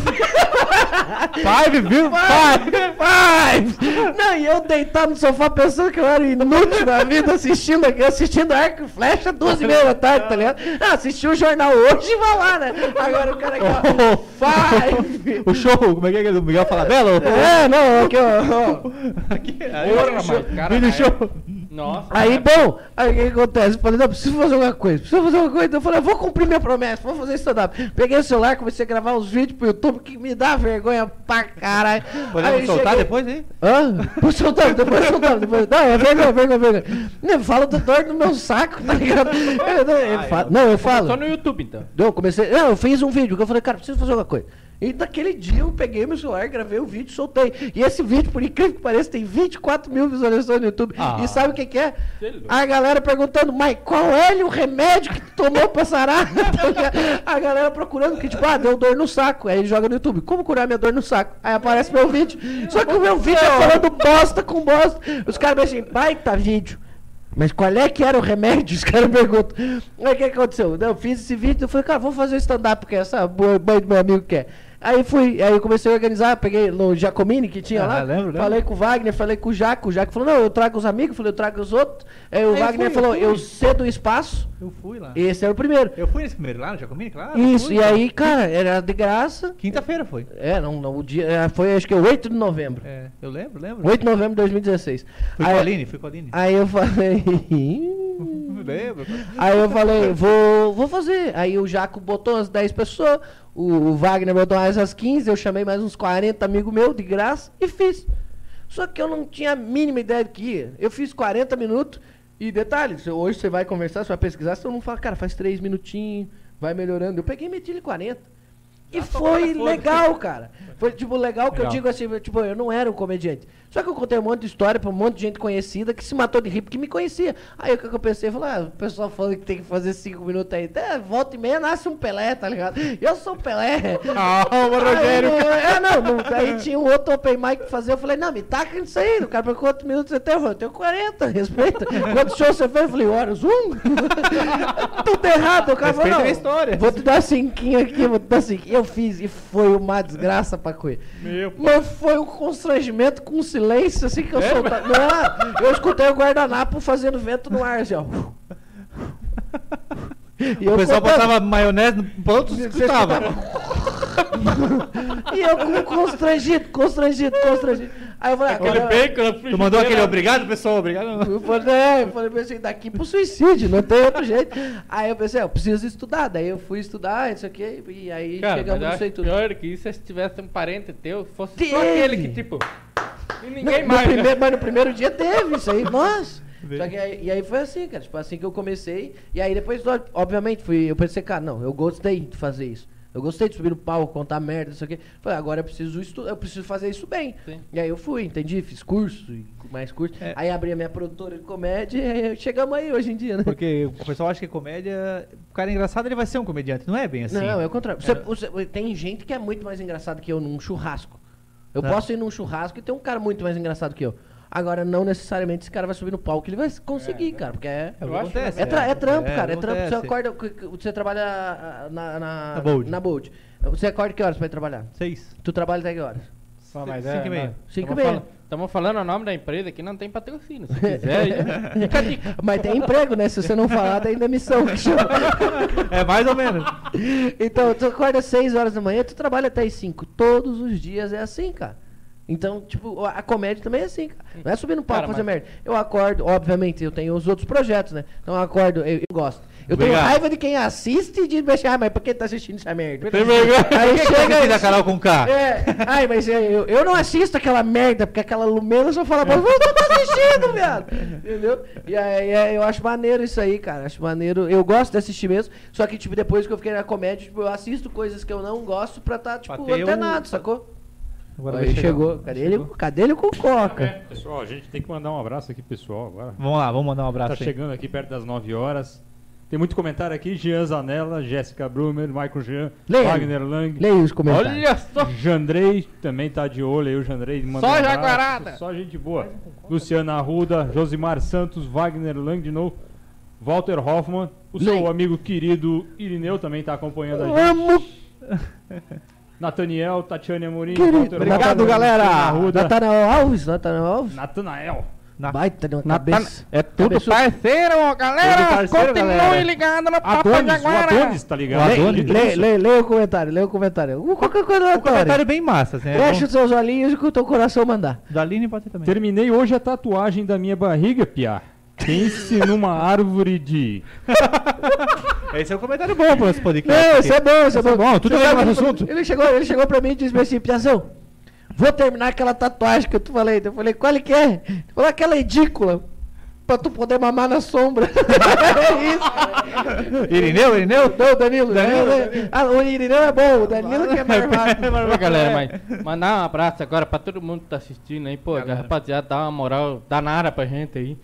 Five, viu? Five! Five! Não, e eu deitado no sofá pensando que eu era inútil na vida, assistindo aqui, assistindo Arco e Flecha, duas e meia da tarde, tá ligado? Ah, assisti o jornal hoje e vai lá, né? Agora o cara aqui, ó. Five! O show, como é que é do Miguel Falabella? É, não, aqui, ó. Aqui, Porra, mas, cara, Vem no aí- show. Nossa. Aí, bom, aí o que acontece? Eu falei, não, preciso fazer alguma coisa, preciso fazer alguma coisa. Então eu falei, eu vou cumprir minha promessa, vou fazer stand-up. Peguei o celular, comecei a gravar uns vídeos pro YouTube que me dá vergonha pra caralho. Podemos Aí soltar cheguei- depois, hein? Hã? Vou soltar, depois soltar, depois. Não, é vergonha, vergonha, vergonha. Não, fala do dor no meu saco, tá ligado? Eu, não, eu falo, não, eu falo. Só no YouTube, então. Não, eu comecei. Não, eu fiz um vídeo que eu falei, cara, preciso fazer alguma coisa. E daquele dia eu peguei meu celular, gravei o vídeo, soltei. E esse vídeo, por incrível que pareça, tem 24 mil visualizações no YouTube. Ah. E sabe o que, que é? A galera perguntando, mas qual é o remédio que tu tomou pra sarar? a galera procurando, que tipo, ah, deu dor no saco. Aí ele joga no YouTube, como curar minha dor no saco? Aí aparece meu vídeo. Só que o meu vídeo é falando bosta com bosta. Os caras me assim, baita vídeo. Mas qual é que era o remédio? Os caras perguntam. Aí o que aconteceu? Eu fiz esse vídeo, eu falei, cara, vamos fazer stand-up, porque essa boa mãe do meu amigo quer. Aí fui, aí eu comecei a organizar, peguei no Jacomini que tinha Ah, lá. lembro, lembro. Falei com o Wagner, falei com o Jaco. O Jaco falou, não, eu trago os amigos, eu falei, eu trago os outros. Aí o Aí eu Wagner fui, eu falou, fui. eu cedo o espaço. Eu fui lá. Esse era o primeiro. Eu fui nesse primeiro lá no Jacomini, claro. Isso, fui. e aí, cara, era de graça. Quinta-feira foi. É, não, não, o dia, é, foi acho que 8 de novembro. É, eu lembro, lembro. 8 de novembro de 2016. Fui com Aí- a Aline, fui com a Aline. Aí eu falei. Lembro. Aí eu falei, vou, vou fazer. Aí o Jaco botou umas 10 pessoas, o, o Wagner botou mais umas 15, eu chamei mais uns 40 amigos meus de graça e fiz. Só que eu não tinha a mínima ideia do que ia. Eu fiz 40 minutos e detalhe, hoje você vai conversar, você vai pesquisar, você não fala, cara, faz 3 minutinhos, vai melhorando. Eu peguei e meti ele 40. E foi legal, cara. Foi, tipo, legal que eu Legal. digo assim, tipo, eu não era um comediante. Só que eu contei um monte de história pra um monte de gente conhecida que se matou de rir porque me conhecia. Aí o que eu pensei? Eu falei, ah, o pessoal falando que tem que fazer cinco minutos aí. É, volta e meia nasce um Pelé, tá ligado? Eu sou o Pelé. Ah, o Aí, Rogério. é, não, não, aí tinha um outro open mic pra fazer. Eu falei, não, me taca nisso aí. O cara perguntou quantos minutos você tem? Eu falei, eu tenho 40, respeita. Quantos shows você fez? Eu falei, horas, um. Tudo errado. O cara falou, não, história. Vou te dar cinquinho aqui, vou te dar cinquinho. eu fiz e foi uma desgraça pra coisa. Meu Mas foi um constrangimento com um silêncio assim que eu soltava. Não, eu escutei o guardanapo fazendo vento no ar, assim, ó. E O pessoal contando. botava maionese no ponto e Você escutava. E eu constrangido, constrangido, constrangido. Aí eu falei, Aquele cara, bacon na Tu mandou aquele obrigado, pessoal? Obrigado. Eu falei, é, eu falei assim, daqui pro suicídio, não tem outro jeito. Aí eu pensei, eu preciso estudar. Daí eu fui estudar, isso aqui, e aí Cara, chegamos mas no sei tudo. pior que isso é se tivesse um parente teu, fosse Teve. só aquele que, tipo... E No, ninguém no mais, né? primeiro, mas no primeiro dia teve isso aí. Só que aí, e aí foi assim, cara, tipo assim que eu comecei. E aí depois, obviamente, fui, eu pensei, cara, não, eu gostei de fazer isso. Eu gostei de subir no palco, contar merda, isso aqui. Falei, agora eu preciso estudar, eu preciso fazer isso bem. Sim. E aí eu fui, entendi, fiz curso, e mais curso. É. Aí abri a minha produtora de comédia e chegamos aí hoje em dia, né? Porque o pessoal acha que comédia. O cara é engraçado, ele vai ser um comediante. Não é bem assim. Não, é o contrário. Você- É. você- tem gente que é muito mais engraçado que eu num churrasco. Eu Tá. posso ir num churrasco e ter um cara muito mais engraçado que eu. Agora, não necessariamente esse cara vai subir no palco, ele vai conseguir, cara, porque é. É Eu acho que acontece. É, tra- é trampo, É, cara. É trampo. Você acorda. Você trabalha ah, na, na, Na Bold. na Bold. Você acorda que horas pra ir trabalhar? Seis. Tu trabalha até que horas? Só mais Cinco e meia. Cinco e meia. Estamos falando o nome da empresa que não tem patrocínio. Se quiser, fica. Mas tem emprego, né? Se você não falar, tem demissão. É mais ou menos. então, tu acorda às 6 horas da manhã, tu trabalha até as 5. Todos os dias é assim, cara. Então, tipo, a comédia também é assim, cara. Não é subir no palco Cara, fazer mas- merda. Eu acordo, obviamente, eu tenho os outros projetos, né? Então eu acordo, eu, eu gosto. Eu tenho Obrigado. raiva de quem assiste e diz, ah, mas por que tá assistindo essa merda? Tem vergonha. Aí chega Chega da Carol com K. É, ai, mas eu, eu, não assisto aquela merda, porque aquela Lumena só fala, mas eu não tô assistindo, viado. Entendeu? E aí é, eu acho maneiro isso aí, cara. Acho maneiro. Eu gosto de assistir mesmo, só que, tipo, depois que eu fiquei na comédia, tipo, eu assisto coisas que eu não gosto pra tá, tipo, Pra ter antenado, sacou? Agora aí chegou. Cadê ele, cadê ele com coca? Pessoal, a gente tem que mandar um abraço aqui, pessoal, agora. Vamos lá, vamos mandar um Tá abraço aí. chegando aqui perto das 9 horas. Tem muito comentário aqui. Jean Zanella, Jéssica Brumer, Michael Jean, Leia. Wagner Lang. Leia os comentários. Olha só. Jandrei também tá de olho aí, o Jandrei mandou Só um jaguarada. Só gente boa. Luciana Arruda, Josimar Santos, Wagner Lang de novo, Walter Hoffman, o seu Leia. amigo querido Irineu também tá acompanhando a gente. Amo. Nathaniel, Tatiane Amorim, Querido. Walter Obrigado, galera. Natanael Alves, Natanael Alves. Natanael. Na- Baita de uma Na- cabeça. É tudo Cabeçudo. parceiro, galera. Tudo parceiro, Continue galera. ligado no Papo Adonis, o Jaguara. Adonis, tá ligado? O Leia, Adonis. leia, leia, leia o comentário, leia o comentário. Uh, Qualquer coisa Um comentário aleatória. bem massa, assim. é Fecha bom. os seus olhinhos e que o teu coração mandar. Da Aline pode ter também. Terminei hoje a tatuagem da minha barriga, Pia. Pense numa árvore de. Esse é um comentário bom pro nosso podcast. Não, isso é bom, isso é bom. bom, tudo bem que ele- assunto. Ele chegou, ele chegou pra mim e disse assim, Piazão, vou terminar aquela tatuagem que eu te falei. Eu falei, qual é que é? Ele falou, aquela ridícula. Pra tu poder mamar na sombra. é isso. Irineu, Irineu? Não, Danilo. Danilo. Ah, o Irineu é bom, o Danilo que é marvado. Ô, galera, mas mandar um abraço agora pra todo mundo que tá assistindo aí, pô, rapaziada, dá uma moral danada pra gente aí.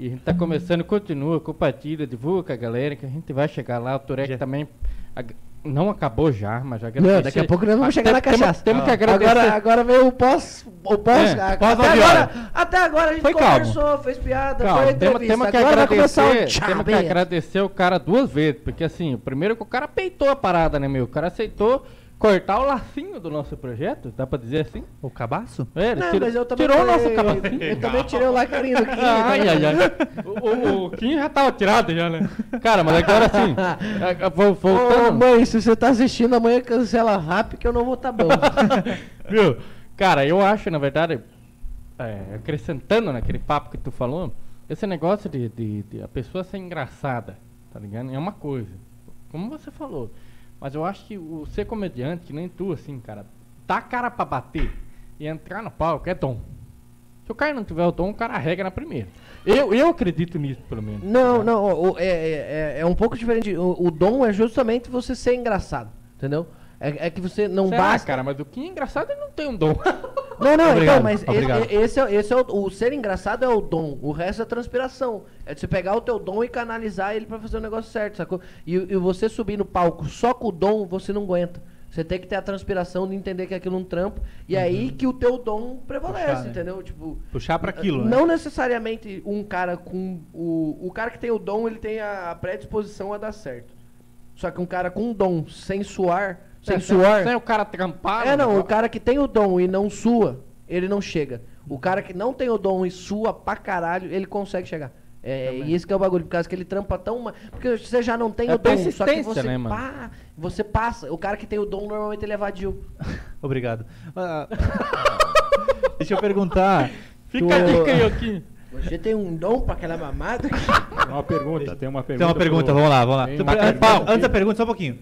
E a gente tá começando, continua, compartilha, divulga com a galera, que a gente vai chegar lá. O Turek Já. também ag- não acabou já, mas já Não, daqui a pouco nós vamos chegar na tem- temos- cachaça. Temos que agradecer. Agora, agora veio o pós. O pós, É, a- pós até, agora, até agora a gente Foi calmo. conversou, fez piada, Calma, foi temos, entrevista. temos que agora vai começar agradecer, o temos que agradecer o cara duas vezes, porque assim, o primeiro que o cara peitou a parada, né, meu? O cara aceitou cortar o lacinho do nosso projeto, dá pra dizer assim? O cabaço? É, ele Não, tira- mas eu também tirou o nosso falei- capacinho. Eu também tirei o lacrinho do Kim. Ai, ai, ai. O, o, o Kim já tava tirado já, né? Cara, mas agora assim, a- a- vol- Ô, voltando, mãe, se você tá assistindo, amanhã cancela rápido que eu não vou tá bom. viu? Cara, eu acho, na verdade, é, acrescentando naquele papo que tu falou, esse negócio de, de, de a pessoa ser engraçada, tá ligado? É uma coisa, como você falou. Mas eu acho que o ser comediante, que nem tu, assim, cara, dar a cara pra bater e entrar no palco é dom. Se o cara não tiver o dom, o cara rega na primeira. Eu, eu acredito nisso, pelo menos. não, não, o- o- é, é, é um pouco diferente. O, o dom é justamente você ser engraçado, entendeu? É, é que você não Será, basta. cara, mas o Kim é engraçado ele não tem um dom. Não, não, Obrigado, então, mas e- obrigado. e- esse, é, esse é o, o ser engraçado é o dom, o resto é transpiração. É de você pegar o teu dom e canalizar ele pra fazer o negócio certo, sacou? E, e você subir no palco só com o dom, você não aguenta. Você tem que ter a transpiração de entender que aquilo é um trampo. E aí que o teu dom prevalece, Puxar, né? entendeu? Tipo, Puxar pra aquilo, né? não necessariamente um cara com. O, o cara que tem o dom, ele tem a predisposição a dar certo. Só que um cara com dom, sem suar, sem É, suor. Sem o cara trampar. É, não, o cara que tem o dom e não sua, ele não chega. O cara que não tem o dom e sua pra caralho, ele consegue chegar. É, e isso que é o bagulho, por causa que ele trampa tão. ma- Porque você já não tem É o dom, só que você, né, mano? pá, você passa. O cara que tem o dom, normalmente ele é vadio. Obrigado. Ah, Deixa eu perguntar. Fica Tu- a dica aí, aqui. Você tem um dom pra aquela mamada? Tem uma pergunta, tem uma pergunta. Tem uma pergunta, pro- vamos lá, vamos lá. Aqui. antes da pergunta, só um pouquinho.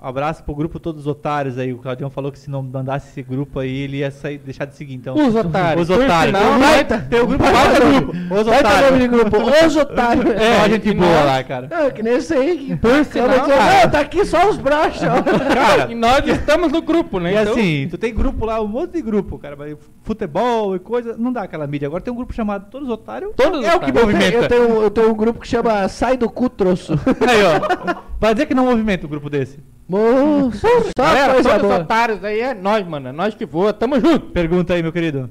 Um abraço pro grupo Todos os Otários aí. O Claudião falou que se não mandasse esse grupo aí, ele ia sair, deixar de seguir. Então, Os otários. Os otários. sinal, Tem o vai- grupo- tem o grupo vai baita grupo. Os Vai ter nome de otários. grupo, os otários. É, só gente boa nós- lá, cara. Não, que nem esse aí. que- Por sinal, Não, cara. tá aqui só os broxos. ó. Cara, E nós estamos no grupo, né? E Então, assim, tu tem grupo lá, um monte de grupo, cara, mas futebol e coisa, não dá aquela mídia. Agora tem um grupo chamado Todos os Otários. Todos é o que Otários. movimenta. Eu tenho, eu tenho um grupo que chama Sai do Cu Troço. Aí, ó. Vai dizer que não movimenta um grupo desse. Moço, só Galera, coisa todos os boa. otários aí é nós, mano. É nós que voa. Tamo junto. Pergunta aí, meu querido.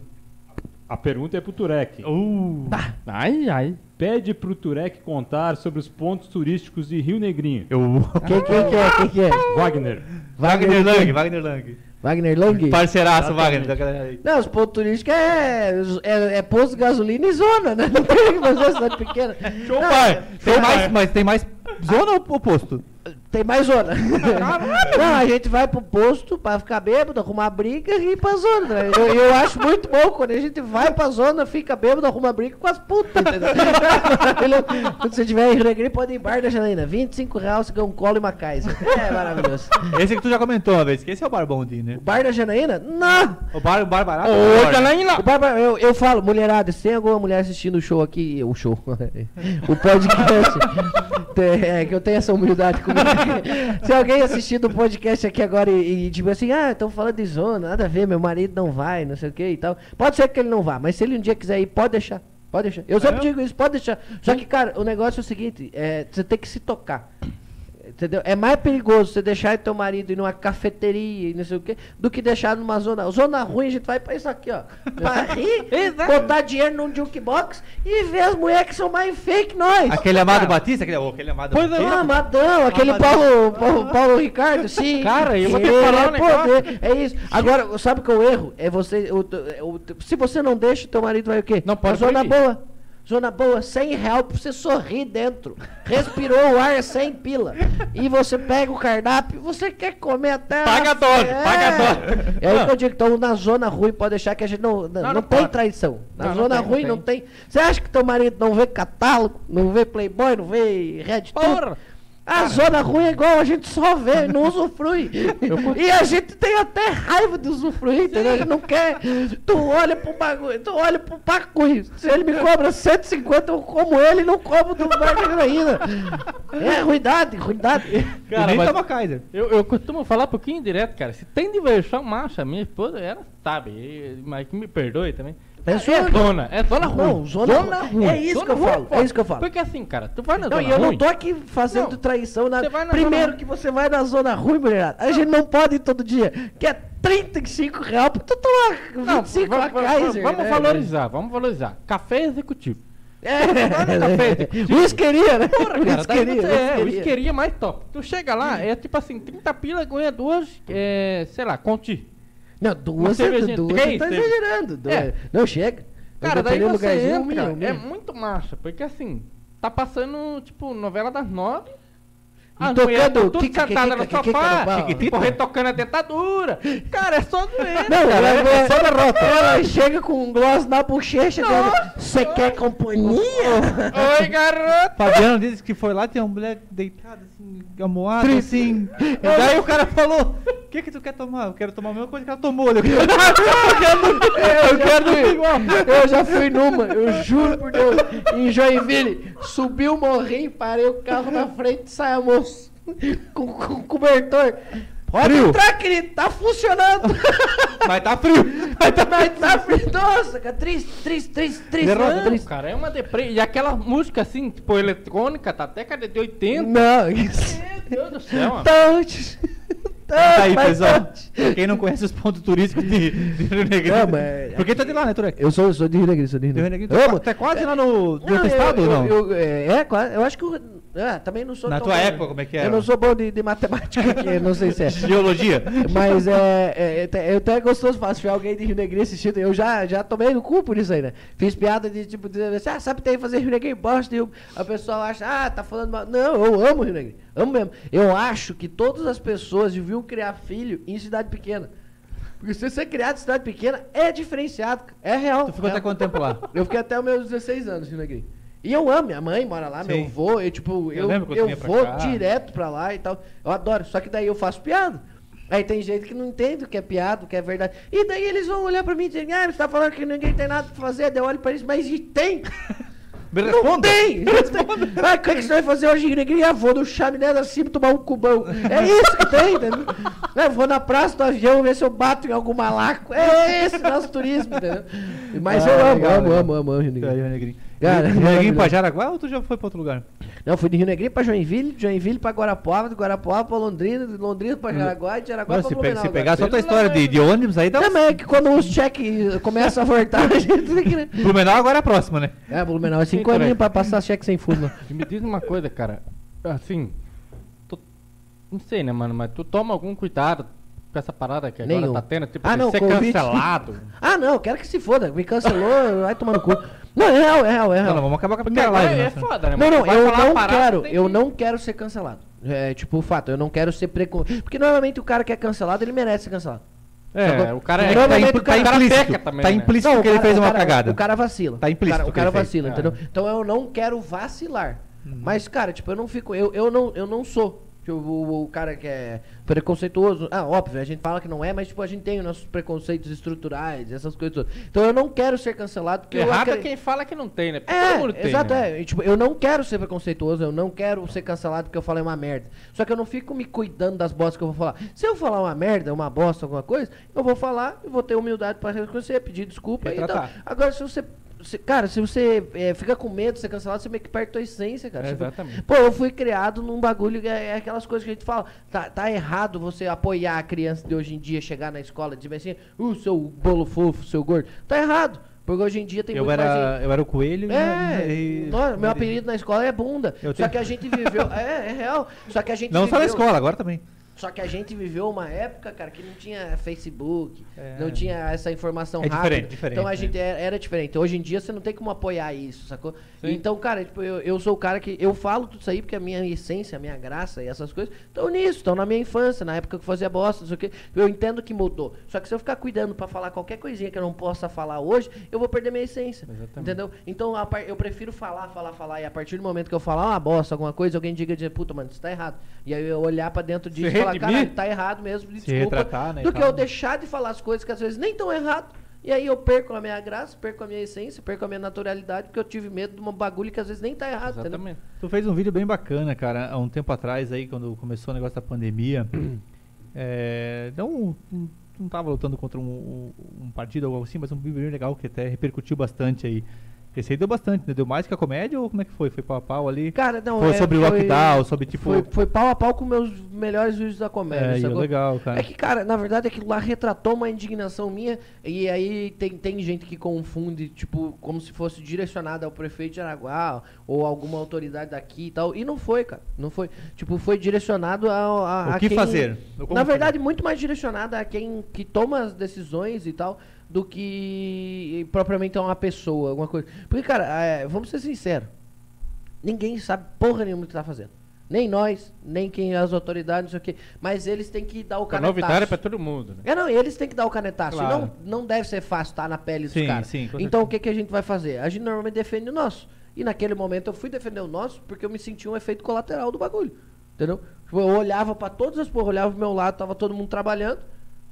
A pergunta é pro Turek. Uh, Ai, ai. Pede pro Turek contar sobre os pontos turísticos de Rio Negrinho. eu. Quem, quem que é? Quem que é? Wagner. Wagner Lang, Wagner Lang. Wagner Lang? Parceiraço, Wagner. Não, os pontos turísticos é, é, é posto de gasolina e zona, né? Não tem que fazer cidade pequena. Show, Não, pai. Tem mais, mas tem mais zona ou ou posto? Tem mais zona. Não, a gente vai pro posto pra ficar bêbado, arrumar briga e ir pra zona. né? Eu, eu acho muito bom quando a gente vai pra zona, fica bêbado, arruma briga com as putas. entendeu? Quando você tiver em Regri, pode ir em bar da Janaína. 25 reais, você ganha um colo e uma Kaiser. É maravilhoso. Esse que tu já comentou uma vez, que esse é o bar bondinho, né? O bar da Janaína? Não! O bar, o bar barato. Ô, o bar. Janaína. O Barba, eu, eu falo, mulherada, se tem alguma mulher assistindo o show aqui, o show, o podcast, é que eu tenho essa humildade comigo. se alguém assistindo o podcast aqui agora e, e tipo assim, ah, estão falando de zona, nada a ver, meu marido não vai, não sei o que e tal. Pode ser que ele não vá, mas se ele um dia quiser ir, pode deixar. Pode deixar. Eu sempre É? digo isso, pode deixar. Só que, cara, o negócio é o seguinte, é, você tem que se tocar. Entendeu? É mais perigoso você deixar teu marido ir numa cafeteria e não sei o quê, do que deixar numa zona. Zona ruim, a gente vai pra isso aqui, ó. Pra rir, botar dinheiro num jukebox e ver as mulheres que são mais fake que nós. Aquele amado Batista, aquele, oh, aquele amado Pois é, Batista. Ah, Madão, aquele Amadão. Paulo, Paulo, Paulo Ricardo, sim. Cara, eu vou te falar é um negócio. É isso. Agora, sabe que é o erro? É você. o- o- se você não deixa, teu marido vai o quê? Não pode Pra Zona proibir. boa. Zona boa, sem real pra você sorrir dentro. Respirou o ar sem pila. E você pega o cardápio, você quer comer até. Paga a- dose, paga dose. É aí que eu digo, então na zona ruim pode deixar que a gente não. Não, Não, não tem pode. traição. Na Não, zona tem, ruim não tem. Você acha que teu marido não vê catálogo, não vê Playboy, não vê Red Porra. A zona ruim é igual, a gente só vê, não usufrui. E a gente tem até raiva de usufruir, entendeu? A gente não quer. Tu olha pro bagulho, tu olha pro bagulho. Se ele me cobra 150, eu como ele e não como do bar da Janaína. É ruindade, ruindade. Cara, nem toma Kaiser. Eu, eu costumo falar um pouquinho direto, cara. Se tem diversão macha, minha esposa, ela sabe. Mas que me perdoe também. É É, zona. zona, é zona ruim. Não, zona ruim. É isso que eu ruim, falo, pô. é isso que eu falo. Porque assim, cara, tu vai na Não, zona e eu ruim. não tô aqui fazendo Não, traição vai na Primeiro zona- que você vai na zona ruim, mulherada. A gente não pode ir todo dia. Que é 35 reais pra tu tomar 25 Não, vamos, vamos, Kaiser. vamos né? valorizar, vamos valorizar. Café executivo. É, whiskeria, né? Porra, cara, Whiskeria, você, é, whiskeria mais top. Tu chega lá, é tipo assim, 30 pila, ganha duas, é, sei lá, conti. Não, duas, cervejinha, duas três, tá exagerando. duas- É. Não, chega. Cara, daí você lugarzinho, um entra, milhão, é muito massa, porque assim, tá passando, tipo, novela das nove. E As tocando tudo sentada no sofá, pau. tipo, retocando a dentadura. Cara, é só doença, Não, cara. ela, é só derrota. ela chega com um gloss na bochecha dela. Você quer companhia? Oi, garoto. Fabiano disse que foi lá, tem uma mulher deitada, assim, amoada, assim. E daí o cara falou: O que que tu quer tomar? Eu quero tomar a mesma coisa que ela tomou. Eu quero, Eu, quero igual. Eu já fui numa, eu juro por Deus. Em Joinville, subi o morrinho, parei o carro na frente, sai a moça com, com cobertor. Pode Frio. entrar, querido, tá funcionando. Mas tá frio. Mas tá, mas tá frio. Nossa, cara, triste, triste, triste, triste. Não, triste. cara, é uma deprê. E aquela música assim, tipo, eletrônica, tá até década de 80. Não, isso. Meu Deus do céu, mano. Touch. Tá aí, pessoal. Quem não conhece os pontos turísticos de, de Rio Negro. Não, mas- Por que tá de lá, né, Turek? Eu sou, sou de Rio Negro, sou de Rio De Rio Negro. Negro. Amo. Tá quase lá no, no Não, outro estado, eu, ou não? eu- é, é, quase. Eu acho que. o- Ah, também não sou Na tua bom, época, como é que era? Eu não sou bom de, de matemática, que não sei se é. Geologia. Mas é, é, é, até- é até gostoso se tiver alguém de Rio Negro assistindo, eu já, já tomei no cu por isso aí, né? Fiz piada de tipo, assim, ah, sabe tem que fazer Rio Negro bosta, e a pessoa acha, ah, tá falando mal. Não, eu amo Rio Negro, amo mesmo. Eu acho que todas as pessoas deviam criar filho em cidade pequena. Porque se você é criado em cidade pequena, é diferenciado, é real. Tu ficou é até quanto tempo lá? eu fiquei até os meus 16 anos, Rio Negrinho. E eu amo, minha mãe mora lá, Sim. meu avô, eu tipo, Eu eu, eu pra vou cá. direto pra lá e tal. Eu adoro, só que daí eu faço piada. Aí tem gente que não entende o que é piada, o que é verdade. E daí eles vão olhar pra mim e dizer, ah, você tá falando que ninguém tem nada pra fazer. Daí eu olho pra eles, mas e tem? Me Não responda. tem! Ah, o que, que você vai fazer hoje, Negrinho? Ah, vou no chaminé da cima tomar um cubão. É isso que tem, entendeu? É, vou na praça do avião ver se eu bato em algum malaco. É esse nosso turismo, entendeu? Mas Ah, eu amo, legal, amo, legal. amo, amo, amo, Rio É, Negrinho. Rio Negrinho. Cara, Rio Negrinho pra Jaraguá ou tu já foi pra outro lugar? Não, fui de Rio Negrinho pra Joinville, de Joinville pra Guarapuava, de Guarapuava pra Londrina, de Londrina pra Jaraguá, de Jaraguá Não, pra se, Blumenau. se agora. pegar só tua história de, de ônibus, aí dá Não, um... mas é que quando os cheques começam a voltar, a gente tem que... né? Blumenau agora é a próxima, né? É, Blumenau é cinco Sim, aninhos pra passar cheque sem fundo. me diz uma coisa, cara. Assim, tu, não sei, né, mano, mas tu toma algum cuidado com essa parada que agora Nenhum. tá tendo, tipo, Ah, não, ser Covid. cancelado. Ah, não, quero que se foda. Me cancelou, vai tomar no cu. Não, é real, é real, é Não, real. não, vamos acabar com a primeira live, é né? foda, né? Não, não, eu não parada, quero, eu que- não quero ser cancelado. É, tipo, o fato, eu não quero ser preconceito. Porque normalmente o cara que é cancelado, ele merece ser cancelado. É, o cara é. Normalmente tá, o cara- cara implícito, também, tá né? implícito Não, que ele cara- fez uma cara- cagada. O cara vacila. Tá implícito O cara, o cara fez. vacila, É. entendeu? Então eu não quero vacilar. Uhum. Mas, cara, tipo, eu não fico. Eu, eu, não, eu não sou. O, o cara que é preconceituoso. Ah, óbvio, a gente fala que não é, mas tipo, a gente tem os nossos preconceitos estruturais, essas coisas todas. Então eu não quero ser cancelado porque eu Errado é acre- quem fala que não tem, né? Porque todo mundo é, tem, exato, né? é. E, Tipo, eu não quero ser preconceituoso, eu não quero ser cancelado porque eu falei uma merda. Só que eu não fico me cuidando das bostas que eu vou falar. Se eu falar uma merda, uma bosta, alguma coisa, eu vou falar e vou ter humildade pra reconhecer, pedir desculpa e. Retratar. Agora, se você. Cara, se você é, fica com medo de ser cancelado, você meio que perde tua essência, cara. É, exatamente. Pô, eu fui criado num bagulho é, é aquelas coisas que a gente fala. Tá, tá errado você apoiar a criança de hoje em dia, chegar na escola e dizer assim, o seu bolo fofo, seu gordo. Tá errado. Porque hoje em dia tem Eu muito mais era, eu era o coelho é, e... nossa, meu apelido na escola é bunda. Eu Só tenho- que a gente viveu. É, é real. Só que a gente Não só na viveu- escola, agora também. Só que a gente viveu uma época, cara, que não tinha Facebook, É. não tinha essa informação É rápida. diferente, diferente, então a né? gente era, era diferente. Hoje em dia você não tem como apoiar isso, sacou? Sim. Então, cara, tipo, eu, eu sou o cara que. Eu falo tudo isso aí porque a minha essência, a minha graça e essas coisas estão nisso, estão na minha infância, na época que eu fazia bosta, não sei o quê. Eu entendo que mudou. Só que se eu ficar cuidando pra falar qualquer coisinha que eu não possa falar hoje, eu vou perder minha essência. Exatamente. Entendeu? Então a par- eu prefiro falar, falar, falar. E a partir do momento que eu falar uma bosta, alguma coisa, alguém diga, dizer, puta, mano, isso tá errado. E aí eu olhar pra dentro disso falar, tá errado mesmo, Se desculpa. retratar, né, do que eu deixar de falar as coisas que às vezes nem tão errado. E aí eu perco a minha graça, perco a minha essência, perco a minha naturalidade, porque eu tive medo de um bagulho que às vezes nem tá errado, entendeu? Exatamente. Tu fez um vídeo bem bacana, cara, há um tempo atrás aí, quando começou o negócio da pandemia. é, não, não, tava lutando contra um- um partido ou algo assim, mas um vídeo bem legal que até repercutiu bastante aí. Esse aí deu bastante, né? Deu mais que a comédia ou como é que foi? Foi pau a pau ali? Cara, não, Foi é, sobre foi- lockdown, sobre tipo. Foi, foi pau a pau com meus melhores vídeos da comédia, é, é legal, cara. É que, cara, na verdade aquilo lá retratou uma indignação minha. E aí tem, tem gente que confunde, tipo, como se fosse direcionada ao prefeito de Araguá ou alguma autoridade daqui e tal. E não foi, cara. Não foi. Tipo, foi direcionado a. a O a que quem- fazer? Na verdade, muito mais direcionada a quem que toma as decisões e tal. Do que propriamente a uma pessoa, alguma coisa. Porque, cara, é, vamos ser sinceros. Ninguém sabe porra nenhuma do que tá fazendo. Nem nós, nem quem as autoridades, não sei o quê. Mas eles têm que dar o A canetaço. novidade é pra todo mundo, né? É, não, eles têm que dar o canetaço. Claro. Não, não deve ser fácil estar na pele dos Sim, caras. sim, então o que, que a gente vai fazer? A gente normalmente defende o nosso. E naquele momento eu fui defender o nosso porque eu me senti um efeito colateral do bagulho. Entendeu? Tipo, Eu olhava pra todas as porra, olhava pro meu lado, tava todo mundo trabalhando.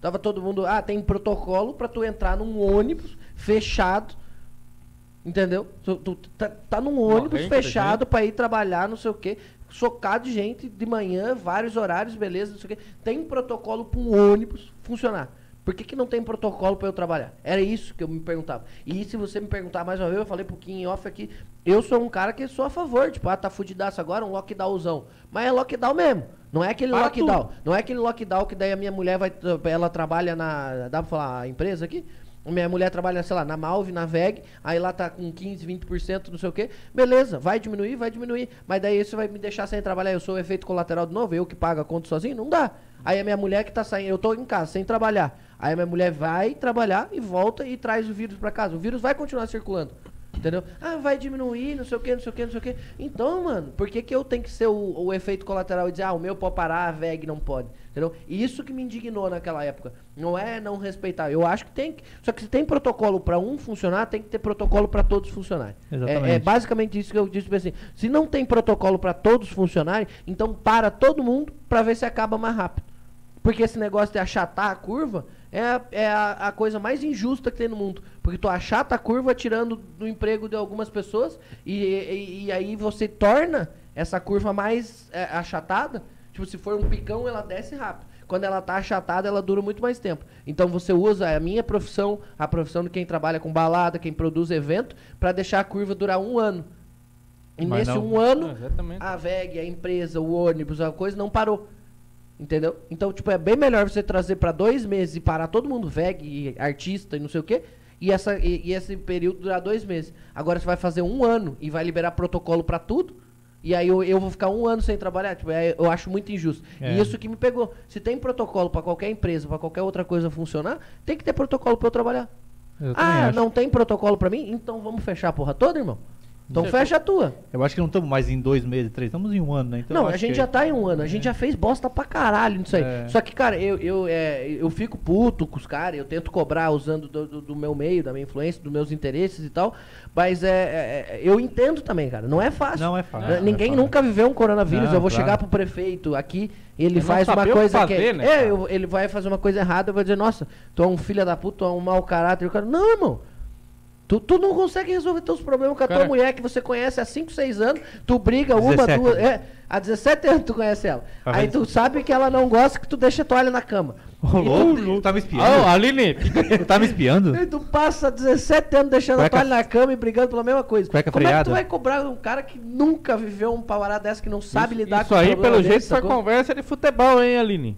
Tava todo mundo. Ah, tem protocolo pra tu entrar num ônibus fechado. Entendeu? Tu, tu tá, tá num ônibus fechado pra ir trabalhar, não sei o quê. Socado de gente de manhã, vários horários, beleza, não sei o quê. Tem protocolo pra um ônibus funcionar. Por que, que não tem protocolo pra eu trabalhar? Era isso que eu me perguntava. E se você me perguntar mais uma vez, eu falei um pouquinho em off aqui. Eu sou um cara que sou a favor. Tipo, ah, tá fudidaço agora, um lockdownzão. Mas é lockdown mesmo. Não é aquele Para lockdown. Não é aquele lockdown que daí a minha mulher vai. Ela trabalha na. Dá pra falar a empresa aqui? Minha mulher trabalha, sei lá, na Malve, na VEG, aí lá tá com 15, 20%, não sei o quê. Beleza, vai diminuir, vai diminuir. Mas daí isso vai me deixar sem trabalhar. Eu sou o efeito colateral de novo, eu que pago a conta sozinho? Não dá. Aí a minha mulher que tá saindo, eu tô em casa sem trabalhar. Aí a minha mulher vai trabalhar e volta e traz o vírus pra casa. O vírus vai continuar circulando. Entendeu? Ah, vai diminuir, não sei o que, não sei o que, não sei o que. Então, mano, por que, que eu tenho que ser o, o efeito colateral e dizer, ah, o meu pode parar, a VEG não pode? Entendeu? E Isso que me indignou naquela época. Não é não respeitar. Eu acho que tem que. Só que se tem protocolo pra um funcionar, tem que ter protocolo pra todos funcionarem. É- É, Exatamente. basicamente isso que eu disse assim. Se não tem protocolo pra todos funcionarem, então para todo mundo pra ver se acaba mais rápido. Porque esse negócio de achatar a curva é, a- é a, a coisa mais injusta que tem no mundo. Porque tu achata a curva tirando do emprego de algumas pessoas e, e, e aí você torna essa curva mais é, achatada. Tipo, se for um picão, ela desce rápido. Quando ela tá achatada, ela dura muito mais tempo. Então você usa a minha profissão, a profissão de quem trabalha com balada, quem produz evento, pra deixar a curva durar um ano. E Mas nesse não- um ano, a VEG, a empresa, o ônibus, a coisa não parou. Entendeu? Então, tipo, é bem melhor você trazer pra dois meses e parar todo mundo, VEG, e artista e não sei o quê, e, essa, e, e esse período durar dois meses. Agora você vai fazer um ano e vai liberar protocolo pra tudo, e aí eu, eu vou ficar um ano sem trabalhar. Tipo, é- eu acho muito injusto. É. E isso que me pegou. Se tem protocolo pra qualquer empresa, pra qualquer outra coisa funcionar, tem que ter protocolo pra eu trabalhar. Eu ah, acho. não tem protocolo pra mim? Então vamos fechar a porra toda, irmão? Então Você- fecha a tua. Eu acho que não estamos mais em dois meses, três, estamos em um ano, né? Então não, eu a gente que- já tá em um ano, a gente já fez bosta pra caralho nisso aí. É. Só que, cara, eu, eu, é, eu fico puto com os caras, eu tento cobrar usando do, do- do meu meio, da minha influência, dos meus interesses e tal. Mas é, é, é, eu entendo também, cara. Não é fácil. Não é fácil, é Ninguém fácil. nunca viveu um coronavírus. Não, eu vou claro. chegar pro prefeito aqui, ele É não faz uma que coisa que. fazer, é, né, é, eu- ele vai fazer uma coisa errada, eu vou dizer, nossa, tu é um filho da puta, tu é um mau caráter. E o cara, não, irmão. Tu, tu não consegue resolver teus problemas com a tua Cara- mulher que você conhece há 5, 6 anos, tu briga uma, 17, duas. É, há 17 anos tu conhece ela. Tá Aí tu sabe que ela não gosta que tu deixa a toalha na cama. Ô, louco, tu tá me Ô, espiando? Aline, Tu tá me espiando? E tu passa 17 anos deixando Cueca- a toalha na cama e brigando pela mesma coisa. Cueca Como é que freada. tu vai cobrar um cara que nunca viveu um pavará dessa, que não sabe lidar isso com um aí, problema pelo desse, jeito, foi sacou? conversa de futebol, hein, Aline?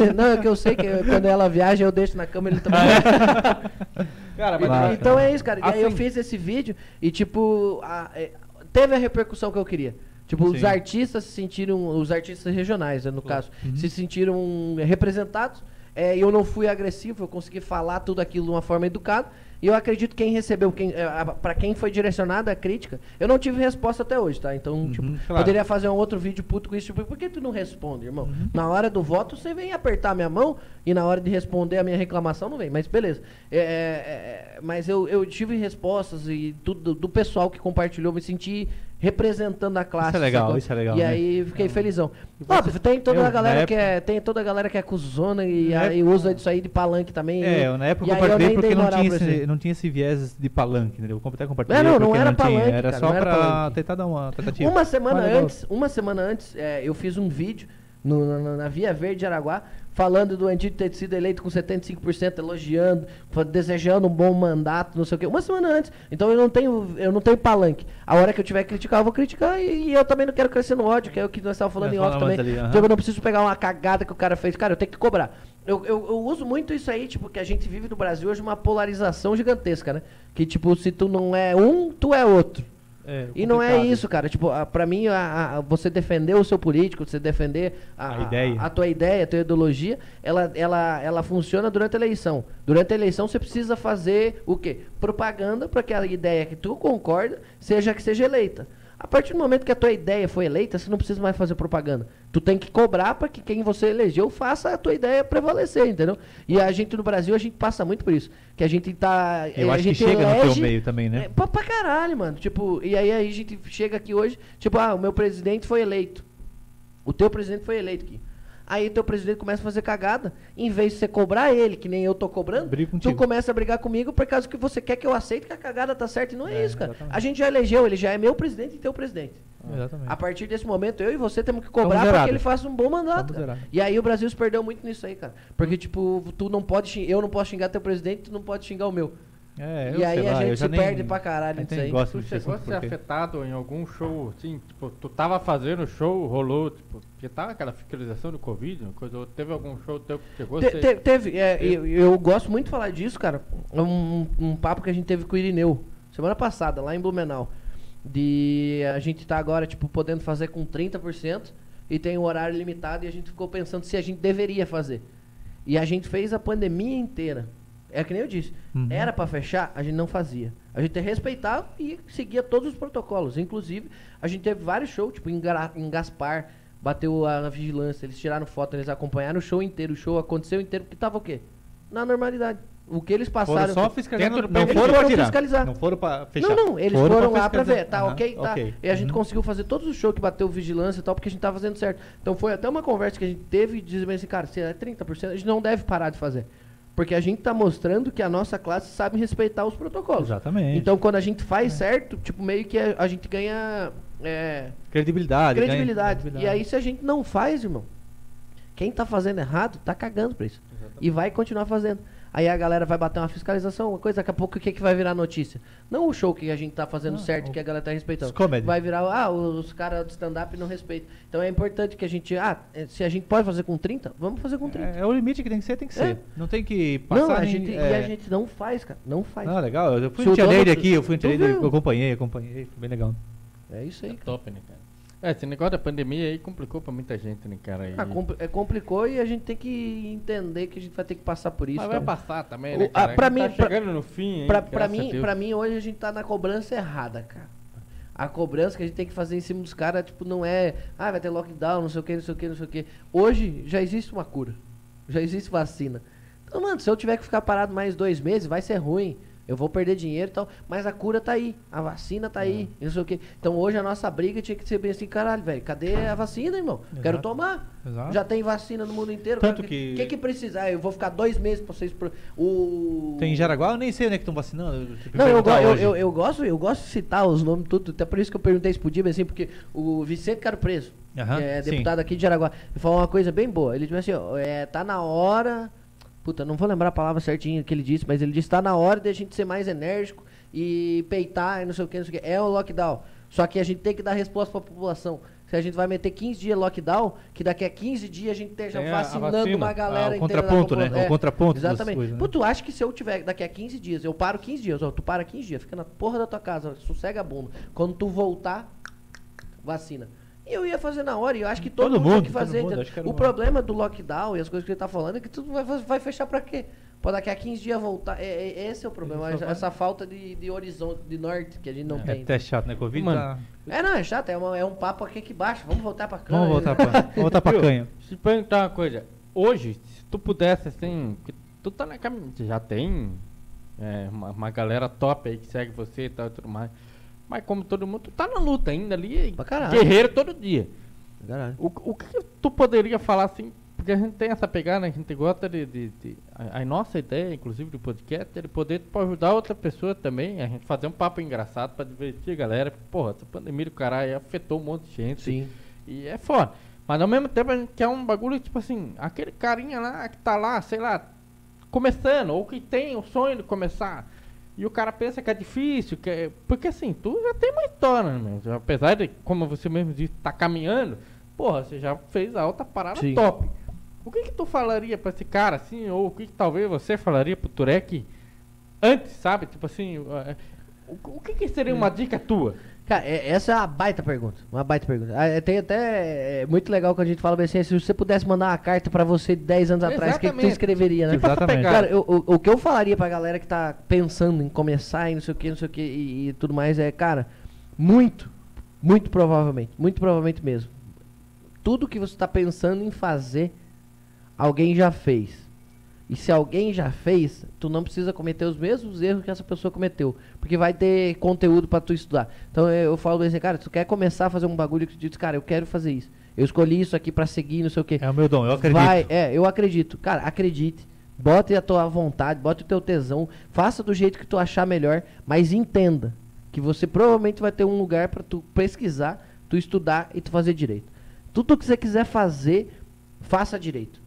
É. não, é que eu sei que quando ela viaja eu deixo na cama ele também. Cara, E- Claro. Então é isso, cara. E aí eu Assim- fiz esse vídeo e, tipo, a- é, teve a repercussão que eu queria. Tipo, os Sim. artistas se sentiram, os artistas regionais, né, no caso, Uhum. se sentiram representados. É, eu não fui agressivo, eu consegui falar tudo aquilo de uma forma educada. E eu acredito que quem recebeu, quem, é, a- pra quem foi direcionada a crítica, eu não tive resposta até hoje, tá? Então, Uhum, tipo, claro. poderia fazer um outro vídeo puto com isso, tipo, por que tu não responde, irmão? Uhum. Na hora do voto, você vem apertar minha mão e na hora de responder a minha reclamação, não vem. Mas beleza. É, é, é, mas eu, eu tive respostas e tudo do pessoal que compartilhou, me senti representando a classe. Isso é legal, sacou? isso é legal, E né? aí fiquei felizão. Óbvio, tem toda eu, a galera na que é, tem toda a galera que é cuzona e Na aí usa isso aí de palanque também. É, eu, na época eu compartilhei porque não tinha, esse, não tinha esse viés de palanque, entendeu? Eu até compartilhei É, não, não porque era tinha, palanque, era cara, só não palanque. tentar dar uma tentativa. Uma semana Mas antes, uma semana antes, é, eu fiz um vídeo no- na, na Via Verde de Araguá, falando do Antigo ter sido eleito com 75%, elogiando, desejando um bom mandato, não sei o quê. Uma semana antes. Então eu não tenho, eu não tenho palanque. A hora que eu tiver que criticar, eu vou criticar. E, e eu também não quero crescer no ódio, que é o que nós estávamos falando Nós em off falamos também. ali. Então eu não preciso pegar uma cagada que o cara fez. Cara, eu tenho que cobrar. Eu, eu, eu uso muito isso aí, tipo, que a gente vive no Brasil hoje uma polarização gigantesca, né? Que, tipo, se tu não é um, tu é outro. É, E não é isso, cara. Tipo, a- pra mim, a- a- você defender o seu político, você defender a, A ideia. a, tua ideia, a tua ideologia, ela, ela, ela funciona durante a eleição. Durante a eleição, você precisa fazer o quê? Propaganda para que a ideia que tu concorda seja que seja eleita. A partir do momento que a tua ideia foi eleita, você não precisa mais fazer propaganda. Tu tem que cobrar para que quem você elegeu faça a tua ideia prevalecer, entendeu? E a gente no Brasil, a gente passa muito por isso. Que a gente tá. Eu a acho que chega no teu elege- meio também, né? é, pra, pra caralho, mano. Tipo, e aí, aí a gente chega aqui hoje, tipo, ah, o meu presidente foi eleito. O teu presidente foi eleito aqui. Aí teu presidente começa a fazer cagada, em vez de você cobrar ele, que nem eu tô cobrando, tu começa a brigar comigo por causa que você quer que eu aceite que a cagada tá certa e não é, É, isso, cara. exatamente. A gente já elegeu, ele já é meu presidente e teu presidente. Exatamente. A partir desse momento, eu e você temos que cobrar para que ele faça um bom mandato. E aí o Brasil se perdeu muito nisso aí, cara. Porque, tipo, tu não pode eu não posso xingar teu presidente, tu não pode xingar o meu. É, eu e aí sei a lá, gente se nem- perde pra caralho nisso aí. gosto Tu chegou a ser porque- afetado em algum show, assim, tipo, tu tava fazendo show, rolou, tipo, porque tava aquela fiscalização do Covid, uma coisa, teve algum show teu que chegou a Te- ser... te- teve, é, eu, eu gosto muito de falar disso, cara. Um, um papo que a gente teve com o Irineu semana passada, lá em Blumenau. De a gente tá agora, tipo, podendo fazer com 30% e tem um horário limitado e a gente ficou pensando se a gente deveria fazer. E a gente fez a pandemia inteira. É que nem eu disse. Uhum. Era pra fechar, a gente não fazia. A gente respeitava e seguia todos os protocolos. Inclusive, a gente teve vários shows, tipo, em, Gra- em Gaspar, bateu a, vigilância, eles tiraram foto, eles acompanharam o show inteiro. O show aconteceu inteiro, porque tava o quê? Na normalidade. O que eles Foram passaram. só fiscalizando, dentro não Eles foram foram tirar. fiscalizar. Não foram pra fechar. Não, não, eles Foram foram, pra lá pra ver, tá Aham, ok, tá. ok. E a gente Uhum. conseguiu fazer todos os shows que bateu vigilância e tal, porque a gente tava fazendo certo. Então foi até uma conversa que a gente teve e dizer assim, cara, se é 30%, a gente não deve parar de fazer. Porque a gente tá mostrando que a nossa classe sabe respeitar os protocolos. Exatamente. Então quando a gente faz certo, tipo, meio que a, a gente ganha é, credibilidade. ganha credibilidade. E aí se a gente não faz, irmão, quem tá fazendo errado, tá cagando pra isso. E vai continuar fazendo. Aí a galera vai bater uma fiscalização, uma coisa, daqui a pouco o que, que vai virar notícia? Não o show que a gente tá fazendo Não, certo, o- que a galera tá respeitando. comedy. Vai virar, ah, os caras do stand-up não respeitam. Então é importante que a gente, ah, eh, se a gente pode fazer com 30, vamos fazer com 30. É, é o limite que tem que ser, tem que ser. É. Não tem que passar não, a nem- gente, é. e a gente não faz, cara. Não faz. Ah, legal. Eu fui em Tia aqui, eu fui em Tia eu acompanhei, acompanhei, foi bem legal. É isso aí, É top, né, cara? É, esse negócio da pandemia aí complicou pra muita gente, né, cara? E... Ah, compl- é, complicou e a gente tem que entender que a gente vai ter que passar por isso. Mas vai cara. passar também, O- né, cara? pra A gente mim- tá pra- chegando no fim, hein? Pra, pra, mim, pra mim, hoje a gente tá na cobrança errada, cara. A cobrança que a gente tem que fazer em cima dos caras, tipo, não é, ah, vai ter lockdown, não sei o que, não sei o que, não sei o que. Hoje já existe uma cura. Já existe vacina. Então, mano, se eu tiver que ficar parado mais dois meses, vai ser ruim. Eu vou perder dinheiro e tal. Mas a cura tá aí. A vacina tá É. aí. e Não sei o que. Então hoje a nossa briga tinha que ser bem assim, caralho, velho. Cadê a vacina, irmão? Quero Exato. tomar. Exato. Já tem vacina no mundo inteiro. Tanto cara, que- O que, que precisar? Eu vou ficar dois meses pra vocês. Pro... O... Tem em Jaraguá, eu nem sei onde é que estão vacinando. eu que Não, eu, go- eu, eu, eu gosto, eu gosto de citar os nomes tudo, até por isso que eu perguntei se podia, assim, porque o Vicente Caro Preso, que é sim. deputado aqui de Jaraguá, falou uma coisa bem boa. Ele disse assim, ó, é, tá na hora. Puta, não vou lembrar a palavra certinha que ele disse, mas ele disse tá na hora de a gente ser mais enérgico e peitar e não sei o que, não sei o que. É o lockdown. Só que a gente tem que dar resposta pra população. Se a gente vai meter 15 dias lockdown, que daqui a 15 dias a gente esteja a- a vacinando vacina. uma galera Ah, o inteira da contraponto, né? população. O contraponto Exatamente. coisas, né? Pô, tu acha que se eu tiver daqui a 15 dias, eu paro 15 dias, ó, tu para 15 dias, fica na porra da tua casa, sossega a bunda. Quando tu voltar, vacina. E eu ia fazer na hora, e eu acho que todo, Todo mundo, tinha mundo, que todo fazer. mundo, que o uma- problema do lockdown e as coisas que ele tá falando é que tudo vai, vai fechar pra quê? Pra daqui a 15 dias voltar. É, é- esse é o problema, essa, falta de, de horizonte, de norte que a gente não É tem. até chato, né? Covid Mano, tá... É, não, é chato, é, uma- é um papo aqui que baixa. Vamos voltar pra cá. Vamos voltar pra, vamos voltar pra Viu? canha. Se te perguntar uma coisa, hoje, se tu pudesse, assim, que tu tá na caminho, já tem é, uma, uma galera top aí que segue você e tal e tudo mais. Mas como todo mundo, tu tá na luta ainda ali, guerreiro todo dia. O, o que tu poderia falar assim? Porque a gente tem essa pegada, né, a gente gosta de. de- de- a, a nossa ideia, inclusive, do podcast, é de poder tipo, ajudar outra pessoa também, a gente fazer um papo engraçado pra divertir a galera. Porra, essa pandemia do caralho afetou um monte de gente. Sim. E é foda. Mas ao mesmo tempo a gente quer um bagulho, tipo assim, aquele carinha lá que tá lá, sei lá, começando, ou que tem o sonho de começar. E o cara pensa que é difícil, que é- porque assim, tu já tem uma história, né? Apesar de, como você mesmo disse, tá caminhando, porra, você já fez a outra parada Sim. top. O que que tu falaria pra esse cara, assim, ou o que, que talvez você falaria pro Turek antes, sabe? Tipo assim, o, o que, que seria uma dica tua? Cara, é- essa é uma baita pergunta. Uma baita pergunta. Ah, é, Tem até. É muito legal quando a gente fala assim: se você pudesse mandar uma carta pra você de 10 anos atrás, o que, que Exatamente. escreveria, né? Tipo Exatamente. Cara, eu- o, o que eu falaria pra galera que tá pensando em começar e não sei o que, não sei o que e, e tudo mais é, cara, muito, muito provavelmente, muito provavelmente mesmo. Tudo que você tá pensando em fazer, alguém já fez. E se alguém já fez, tu não precisa cometer os mesmos erros que essa pessoa cometeu. Porque vai ter conteúdo pra tu estudar. Então eu, eu falo assim, cara, tu quer começar a fazer um bagulho que tu diz, cara, eu quero fazer isso. Eu escolhi isso aqui pra seguir, não sei o que. É o meu dom, eu acredito. Vai, é, eu acredito. Cara, acredite. Bote a tua vontade, bote o teu tesão, faça do jeito que tu achar melhor, mas entenda que você provavelmente vai ter um lugar pra tu pesquisar, tu estudar e tu fazer direito. Tudo que você quiser fazer, faça direito.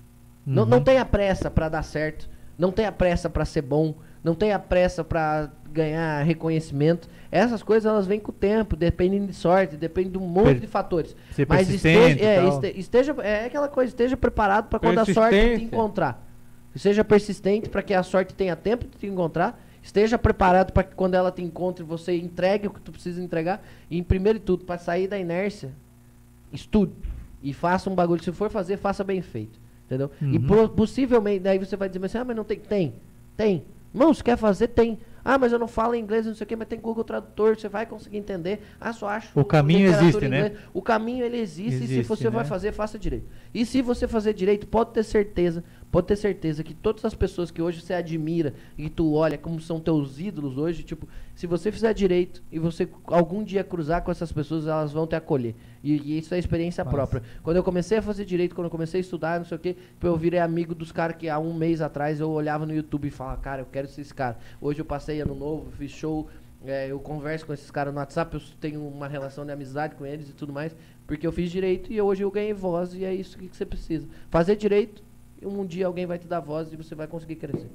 Não, Uhum. não tenha pressa pra dar certo, não tenha pressa pra ser bom, não tenha pressa pra ganhar reconhecimento. Essas coisas elas vêm com o tempo, dependem de sorte, dependem de um monte Per- de fatores. Mas esteja, é, este- esteja, é aquela coisa, esteja preparado para quando a sorte te encontrar. Seja persistente para que a sorte tenha tempo de te encontrar. Esteja preparado para que quando ela te encontre, você entregue o que tu precisa entregar. E em primeiro de tudo, para sair da inércia, estude. E faça um bagulho. Se for fazer, faça bem feito. Entendeu? E Uhum. pro- possivelmente, daí você vai dizer assim, ah, mas não tem. Tem. Tem. Irmão, se quer fazer, tem. Ah, mas eu não falo inglês, não sei o que, mas tem Google Tradutor, você vai conseguir entender. Ah, só acho O caminho existe, né? O caminho ele existe, e se Existe, você vai né? fazer, faça direito. E se você fazer direito, pode ter certeza, pode ter certeza que todas as pessoas que hoje você admira e tu olha como são teus ídolos hoje, tipo, se você fizer direito e você algum dia cruzar com essas pessoas, elas vão te acolher. E, e isso é experiência Massa. própria. Quando eu comecei a fazer direito, quando eu comecei a estudar, não sei o quê, eu virei amigo dos caras que há um mês atrás eu olhava no YouTube e falava, cara, eu quero ser esse cara. Hoje eu passei ano novo, fiz show, é, eu converso com esses caras no WhatsApp, eu tenho uma relação de amizade com eles e tudo mais, porque eu fiz direito e hoje eu ganhei voz e é isso que, que você precisa. Fazer direito, e um dia alguém vai te dar voz e você vai conseguir crescer.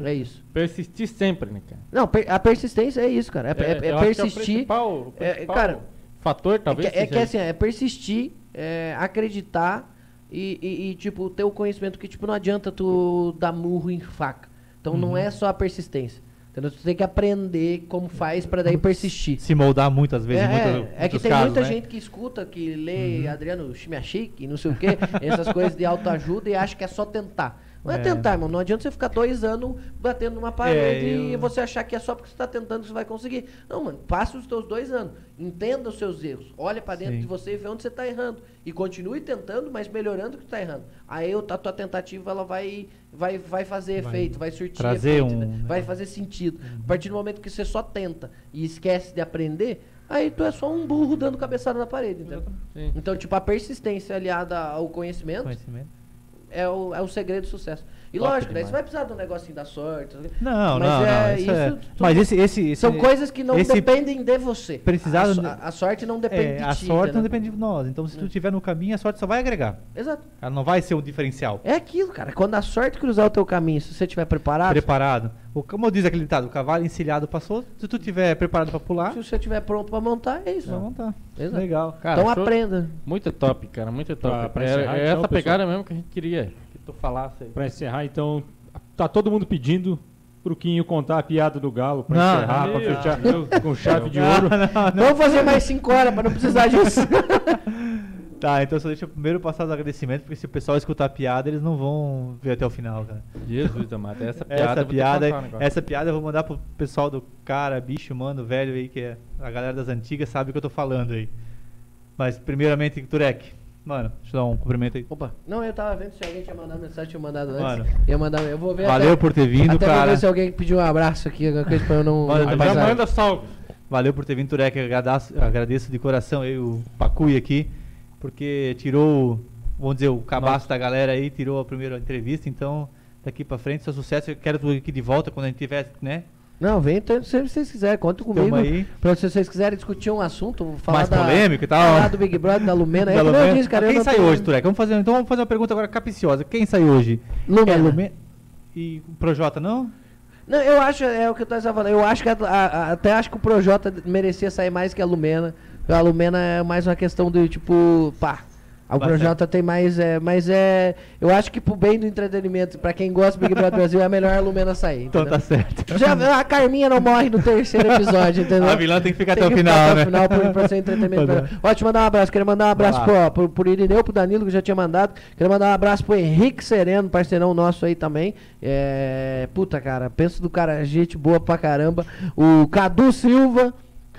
É isso. Persistir sempre, né, cara? Não, per- a persistência é isso, cara. É, é- é eu acho que o persistir. principal- o é, principal cara, fator, É talvez. que, é que assim, é persistir, é, acreditar e, e- e, tipo, ter o conhecimento que, tipo, não adianta tu dar murro em faca. Então não é só a persistência. Entendeu? Tu tem que aprender como faz pra daí persistir. Se moldar muitas vezes, É, em muitos, é, é que tem casos, muita né? gente que escuta, que lê Adriano Chimiachik, não sei o quê, essas coisas de autoajuda e acha que é só tentar. Não é, É. tentar, irmão. Não adianta você ficar dois anos batendo numa parede É, eu- e você achar que é só porque você está tentando que você vai conseguir. Não, mano. Passe os teus dois anos. Entenda os seus erros. Olha pra dentro Sim. de você e vê onde você tá errando. E continue tentando, mas melhorando o que tu tá errando. Aí a tua tentativa ela vai, vai, vai fazer Vai efeito, vai surtir trazer efeito, um- né? vai fazer sentido. A partir do momento que você só tenta e esquece de aprender, aí tu é só um burro dando cabeçada na parede, entendeu? Então, tipo, a persistência aliada ao conhecimento Conhecimento. É o, é o segredo do sucesso. E Top lógico, daí demais. você vai precisar de um negocinho da sorte. Não, Mas não, é não. Isso é... isso tudo- Mas esse, esse, esse São coisas que não esse- dependem de você. Precisar- a, so- a- a sorte não depende É, de a ti. sorte não entendeu? depende de nós. Então, se tu estiver no caminho, a sorte só vai agregar. Exato. Ela não vai ser um diferencial. É aquilo, cara. Quando a sorte cruzar o teu caminho, se você estiver preparado, Preparado. O, como diz aquele ditado, o cavalo encilhado passou. Se tu estiver preparado pra pular, se você estiver pronto pra montar, é isso. vai montar. Exato. Legal. Cara, então aprenda. Muito top, cara, muito top. Pra- pra é, é essa pessoal. pegada mesmo que a gente queria que tu falasse aí. Pra encerrar, então, tá todo mundo pedindo pro Quinho contar a piada do Galo pra Não, encerrar, não, pra não. fechar com chave de ouro. Vamos fazer mais 5 horas pra não precisar disso. Tá, então só deixa eu primeiro passar os agradecimentos, porque se o pessoal escutar a piada, eles não vão ver até o final, cara. Jesus amado, essa piada. Essa piada, contar essa piada eu vou mandar pro pessoal do cara, bicho, mano, velho aí, que é a galera das antigas sabe o que eu tô falando aí. Mas primeiramente, Turek, mano, deixa eu dar um cumprimento aí. Opa. Não, eu tava vendo se alguém tinha mandado mensagem, tinha mandado antes. Mano. Ia mandar, eu vou ver Valeu até, por ter vindo, até vou cara. ver se alguém pediu um abraço aqui, alguma coisa pra eu não... Mano, já manda salve. Valeu por ter vindo, Turek. Agradeço, agradeço de coração aí o Pacui aqui, porque tirou, vamos dizer, o cabaço da galera aí, tirou a primeira entrevista, então daqui pra frente, seu sucesso. Eu quero tu aqui de volta quando a gente tiver, né? Não, vem então, se vocês quiserem, conta comigo. aí. Pra se vocês quiserem discutir um assunto, falar Mais da, polêmico e tal. Falar do Big Brother, da Lumena. É Da eu Lumena. disse, cara, Quem saiu tenho- hoje, Turek? Vamos fazer, então vamos fazer uma pergunta agora capiciosa. Quem saiu hoje? Lumena. É Lumena. E o Projota não? Não, eu acho, é o que eu tô falando, eu acho que a- a- até acho que o Projota merecia sair mais que a Lumena. A Lumena é mais uma questão do tipo, pá. O Projota tem mais. É, mas é. Eu acho que pro bem do entretenimento, pra quem gosta do Big Brother Brasil, é melhor a Lumena sair. Então tá certo. Já, a Carminha não morre no terceiro episódio, entendeu? A vilã tem que ficar tem até o final. Até né? o final pra, pra ser entretenimento. Ó, te mandar um abraço. Queria mandar um abraço pro, pro, pro Irineu, pro Danilo, que já tinha mandado. Queria mandar um abraço pro Henrique Sereno, parceirão nosso aí também. É, puta, cara, penso do cara, gente boa pra caramba. O Cadu Silva.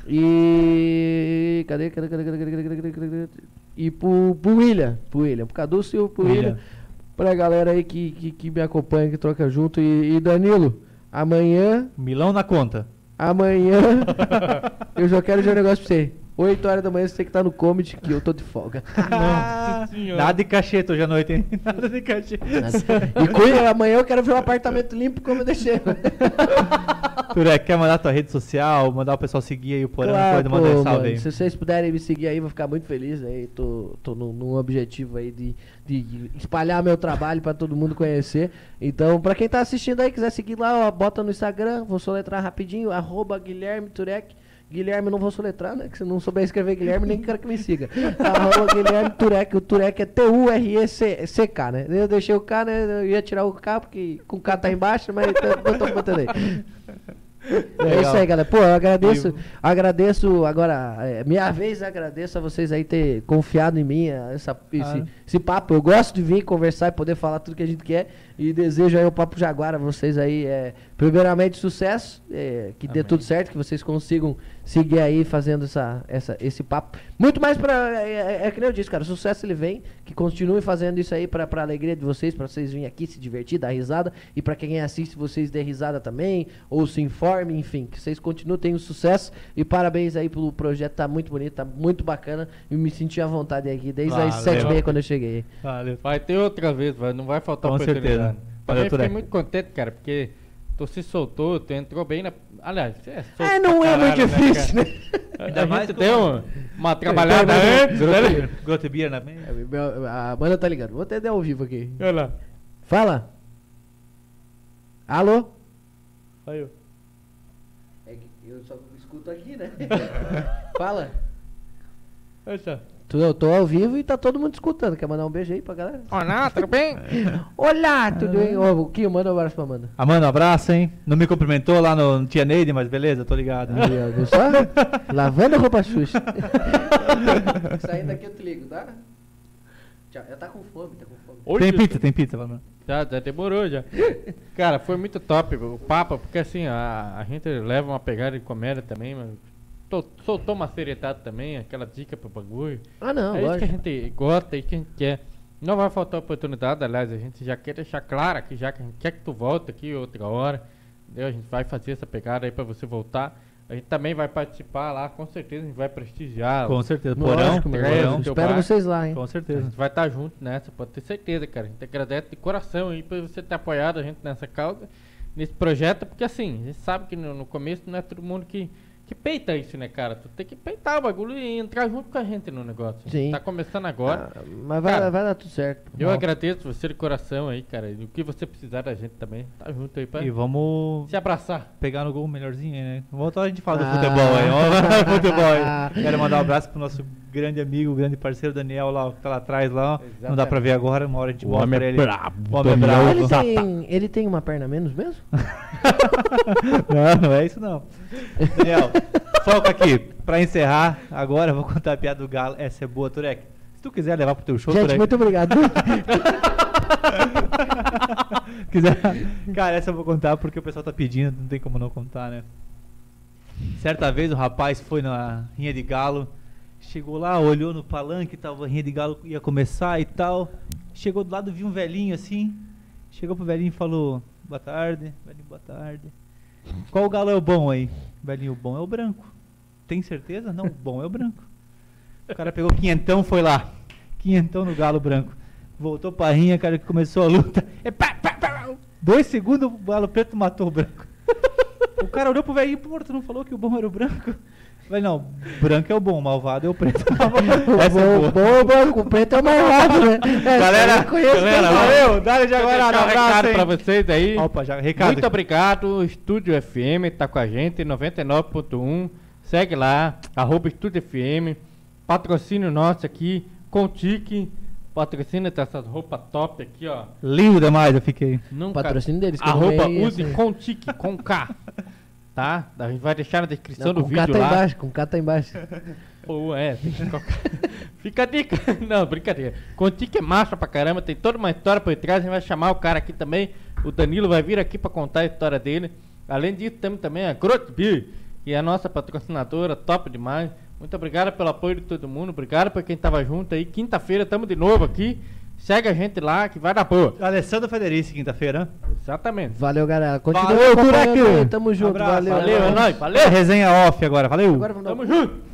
E. Cadê? Cadê? Cadê? Cadê? Cadê? Cadê? cadê, cadê, cadê e pro, pro William. Pro William. Pro Cadu Silva, pro William. William. Pra galera aí que, que, que me acompanha, que troca junto. E, e Danilo, amanhã Milão na conta. Amanhã eu já quero dizer um negócio pra você. 8 horas da manhã você tem que estar no comedy que eu tô de folga. Nossa senhora. Nada de cacheta hoje à noite, hein? Nada de cacheta. e cuida, amanhã eu quero ver o apartamento limpo como eu deixei. Turek, quer mandar tua rede social, mandar o pessoal seguir aí o Porão, Claro, pode mandar um salve aí. Se vocês puderem me seguir aí, vou ficar muito feliz. Aí, tô, tô num, num objetivo aí de, de espalhar meu trabalho pra todo mundo conhecer. Então, pra quem tá assistindo aí, quiser seguir lá, ó, bota no Instagram, vou soletrar rapidinho, arroba Guilherme Turek. Guilherme eu não vou soletrar, né? Que se não souber escrever Guilherme, nem quero que me siga. arroba Guilherme Turek. O Turek é T-U-R-E-C-K, né? Eu deixei o K, né? Eu ia tirar o K, porque com o K tá embaixo, mas eu tô botando aí. É Legal. isso aí, galera. Pô, eu agradeço, agradeço agora, é, minha vez, agradeço a vocês aí ter confiado em mim, essa, esse, Ah. Esse papo. Eu gosto de vir conversar e poder falar tudo que a gente quer e desejo aí o Papo Jaguar a vocês aí, é, primeiramente sucesso, é, que dê Amém. tudo certo, que vocês consigam seguir aí fazendo essa, essa, esse papo. Muito mais pra, é, é, é que nem eu disse, cara, sucesso ele vem, que continue fazendo isso aí pra, pra alegria de vocês, pra vocês virem aqui se divertir, dar risada e pra quem assiste vocês dê risada também, ou se informe, enfim, que vocês continuem, tenham sucesso e parabéns aí pelo projeto, tá muito bonito, tá muito bacana e me senti à vontade aqui desde as Valeu. sete e meia quando eu cheguei. Valeu. Vai ter outra vez, vai, não vai faltar Com oportunidade. certeza. Também Valeu, fiquei muito contente, cara, porque tu se soltou, tu entrou bem na. Aliás, é solto É, não é muito caralho, difícil, né? né? Ainda mais com- deu uma trabalhada antes, né? Grotebir na mente. É, A Amanda tá ligando, vou atender ao vivo aqui. Olha lá. Fala. Alô? Aí, ó. É que eu só escuto aqui, né? Fala. Olha só. Tu- Eu tô ao vivo e tá todo mundo escutando. Quer mandar um beijo aí pra galera? Olá, tudo bem? Olá, tudo bem? Ô, o Kio, manda um abraço pra Amanda. Amanda, um abraço, hein? Não me cumprimentou lá no, no Tia Neide, mas beleza, tô ligado. Aí, ó, viu só? Lavando a roupa suja. Saindo daqui eu te ligo, tá? Tchau. Ela tá com fome, tá com fome. Hoje Tem pizza, tem pizza, Amanda. Já, já demorou já. Cara, foi muito top o papo, porque assim, a, a gente leva uma pegada de comédia também, mas to- soltou uma seriedade também, aquela dica pro bagulho. Ah, não, é isso que a gente gosta, é isso que a gente quer. Não vai faltar oportunidade, aliás, a gente já quer deixar claro aqui, já que a gente quer que tu volte aqui outra hora. Entendeu? A gente vai fazer essa pegada aí pra você voltar. A gente também vai participar lá, com certeza a gente vai prestigiar. Com certeza. Porão, Porão. Espero bar. vocês lá, hein? Com A certeza. gente vai estar junto nessa, pode ter certeza, cara. A gente agradece de coração aí por você ter apoiado a gente nessa causa, nesse projeto, porque assim, a gente sabe que no, no começo não é todo mundo que, que peita isso, né, cara? Tu tem que peitar o bagulho e entrar junto com a gente no negócio. Sim. Tá começando agora. Ah, mas vai, Cara, vai dar tudo certo. Eu bom. agradeço você de coração aí, cara. E o que você precisar da gente também, tá junto aí pra E vamos se abraçar. pegar no gol melhorzinho aí, né? Vamos a gente fala do Ah. futebol aí. Vamos falar do futebol aí. Quero mandar um abraço pro nosso grande amigo, grande parceiro Daniel lá, que tá lá atrás lá. ó. Não dá pra ver agora, uma hora a gente mostra pra ele. O homem é brabo. Ele tem, ele tem uma perna menos mesmo? Não, não é isso não. Daniel, foca aqui. Pra encerrar, agora eu vou contar a piada do Galo. Essa é boa, Turek. Se tu quiser levar pro teu show, Gente, Turek. muito obrigado. quiser. Cara, essa eu vou contar porque o pessoal tá pedindo, não tem como não contar, né? Certa vez o rapaz foi na rinha de galo, chegou lá, olhou no palanque, tava a rinha de galo ia começar e tal. Chegou do lado, viu um velhinho assim. Chegou pro velhinho e falou: Boa tarde, velhinho, boa tarde. Qual galo é o bom aí? Velhinho, o bom é o branco. Tem certeza? Não, o bom é o branco. O cara pegou quinhentão, foi lá. Quinhentão no galo branco. Voltou pra rinha, cara, que começou a luta. É pá, pá, pá. Dois segundos, o galo preto matou o branco. O cara olhou pro velhinho, pô, tu não falou que o bom era o branco? Falei, não, branco é o bom, o malvado é o preto. Essa é bom, boa. bom, branco, o preto é o rápido, né? É, Galera, galera, valeu, dá de agora, um abraço, recado hein. pra vocês aí. Opa, já, recado. Muito obrigado, Estúdio FM tá com a gente, 99.1. Segue lá, arroba Estúdio FM. Patrocínio nosso aqui, Contique. Patrocínio dessas roupas top aqui, ó. Lindo demais, eu fiquei. Nunca... Patrocínio deles. que eu Arroba tomei, use assim. Contique, com K. Tá? A gente vai deixar na descrição Não, do com vídeo K tá lá. embaixo, com K tá embaixo. Pô, é, tem que colocar. Fica a dica. Não, brincadeira. Contique é massa pra caramba, tem toda uma história por trás. A gente vai chamar o cara aqui também. O Danilo vai vir aqui pra contar a história dele. Além disso, temos também a Grot Beer, que é a nossa patrocinadora, top demais. Muito obrigado pelo apoio de todo mundo. Obrigado pra quem tava junto aí. Quinta-feira tamo de novo aqui. Segue a gente lá que vai dar boa. Alessandro Federici, quinta-feira. Exatamente. Valeu, galera. Continua Valeu, Turek. aí, Tamo junto. Abraço, valeu. Valeu, é nóis. Valeu. Resenha off agora, valeu. Agora vamos dar Tamo junto.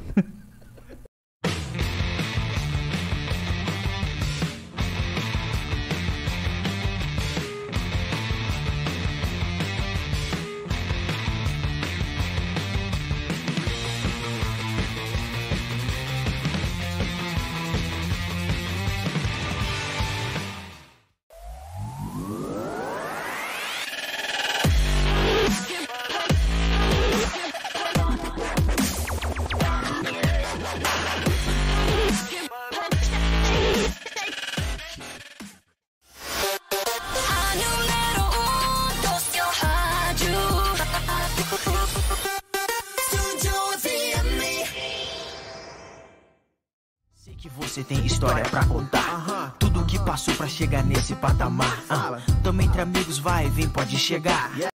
Chegar.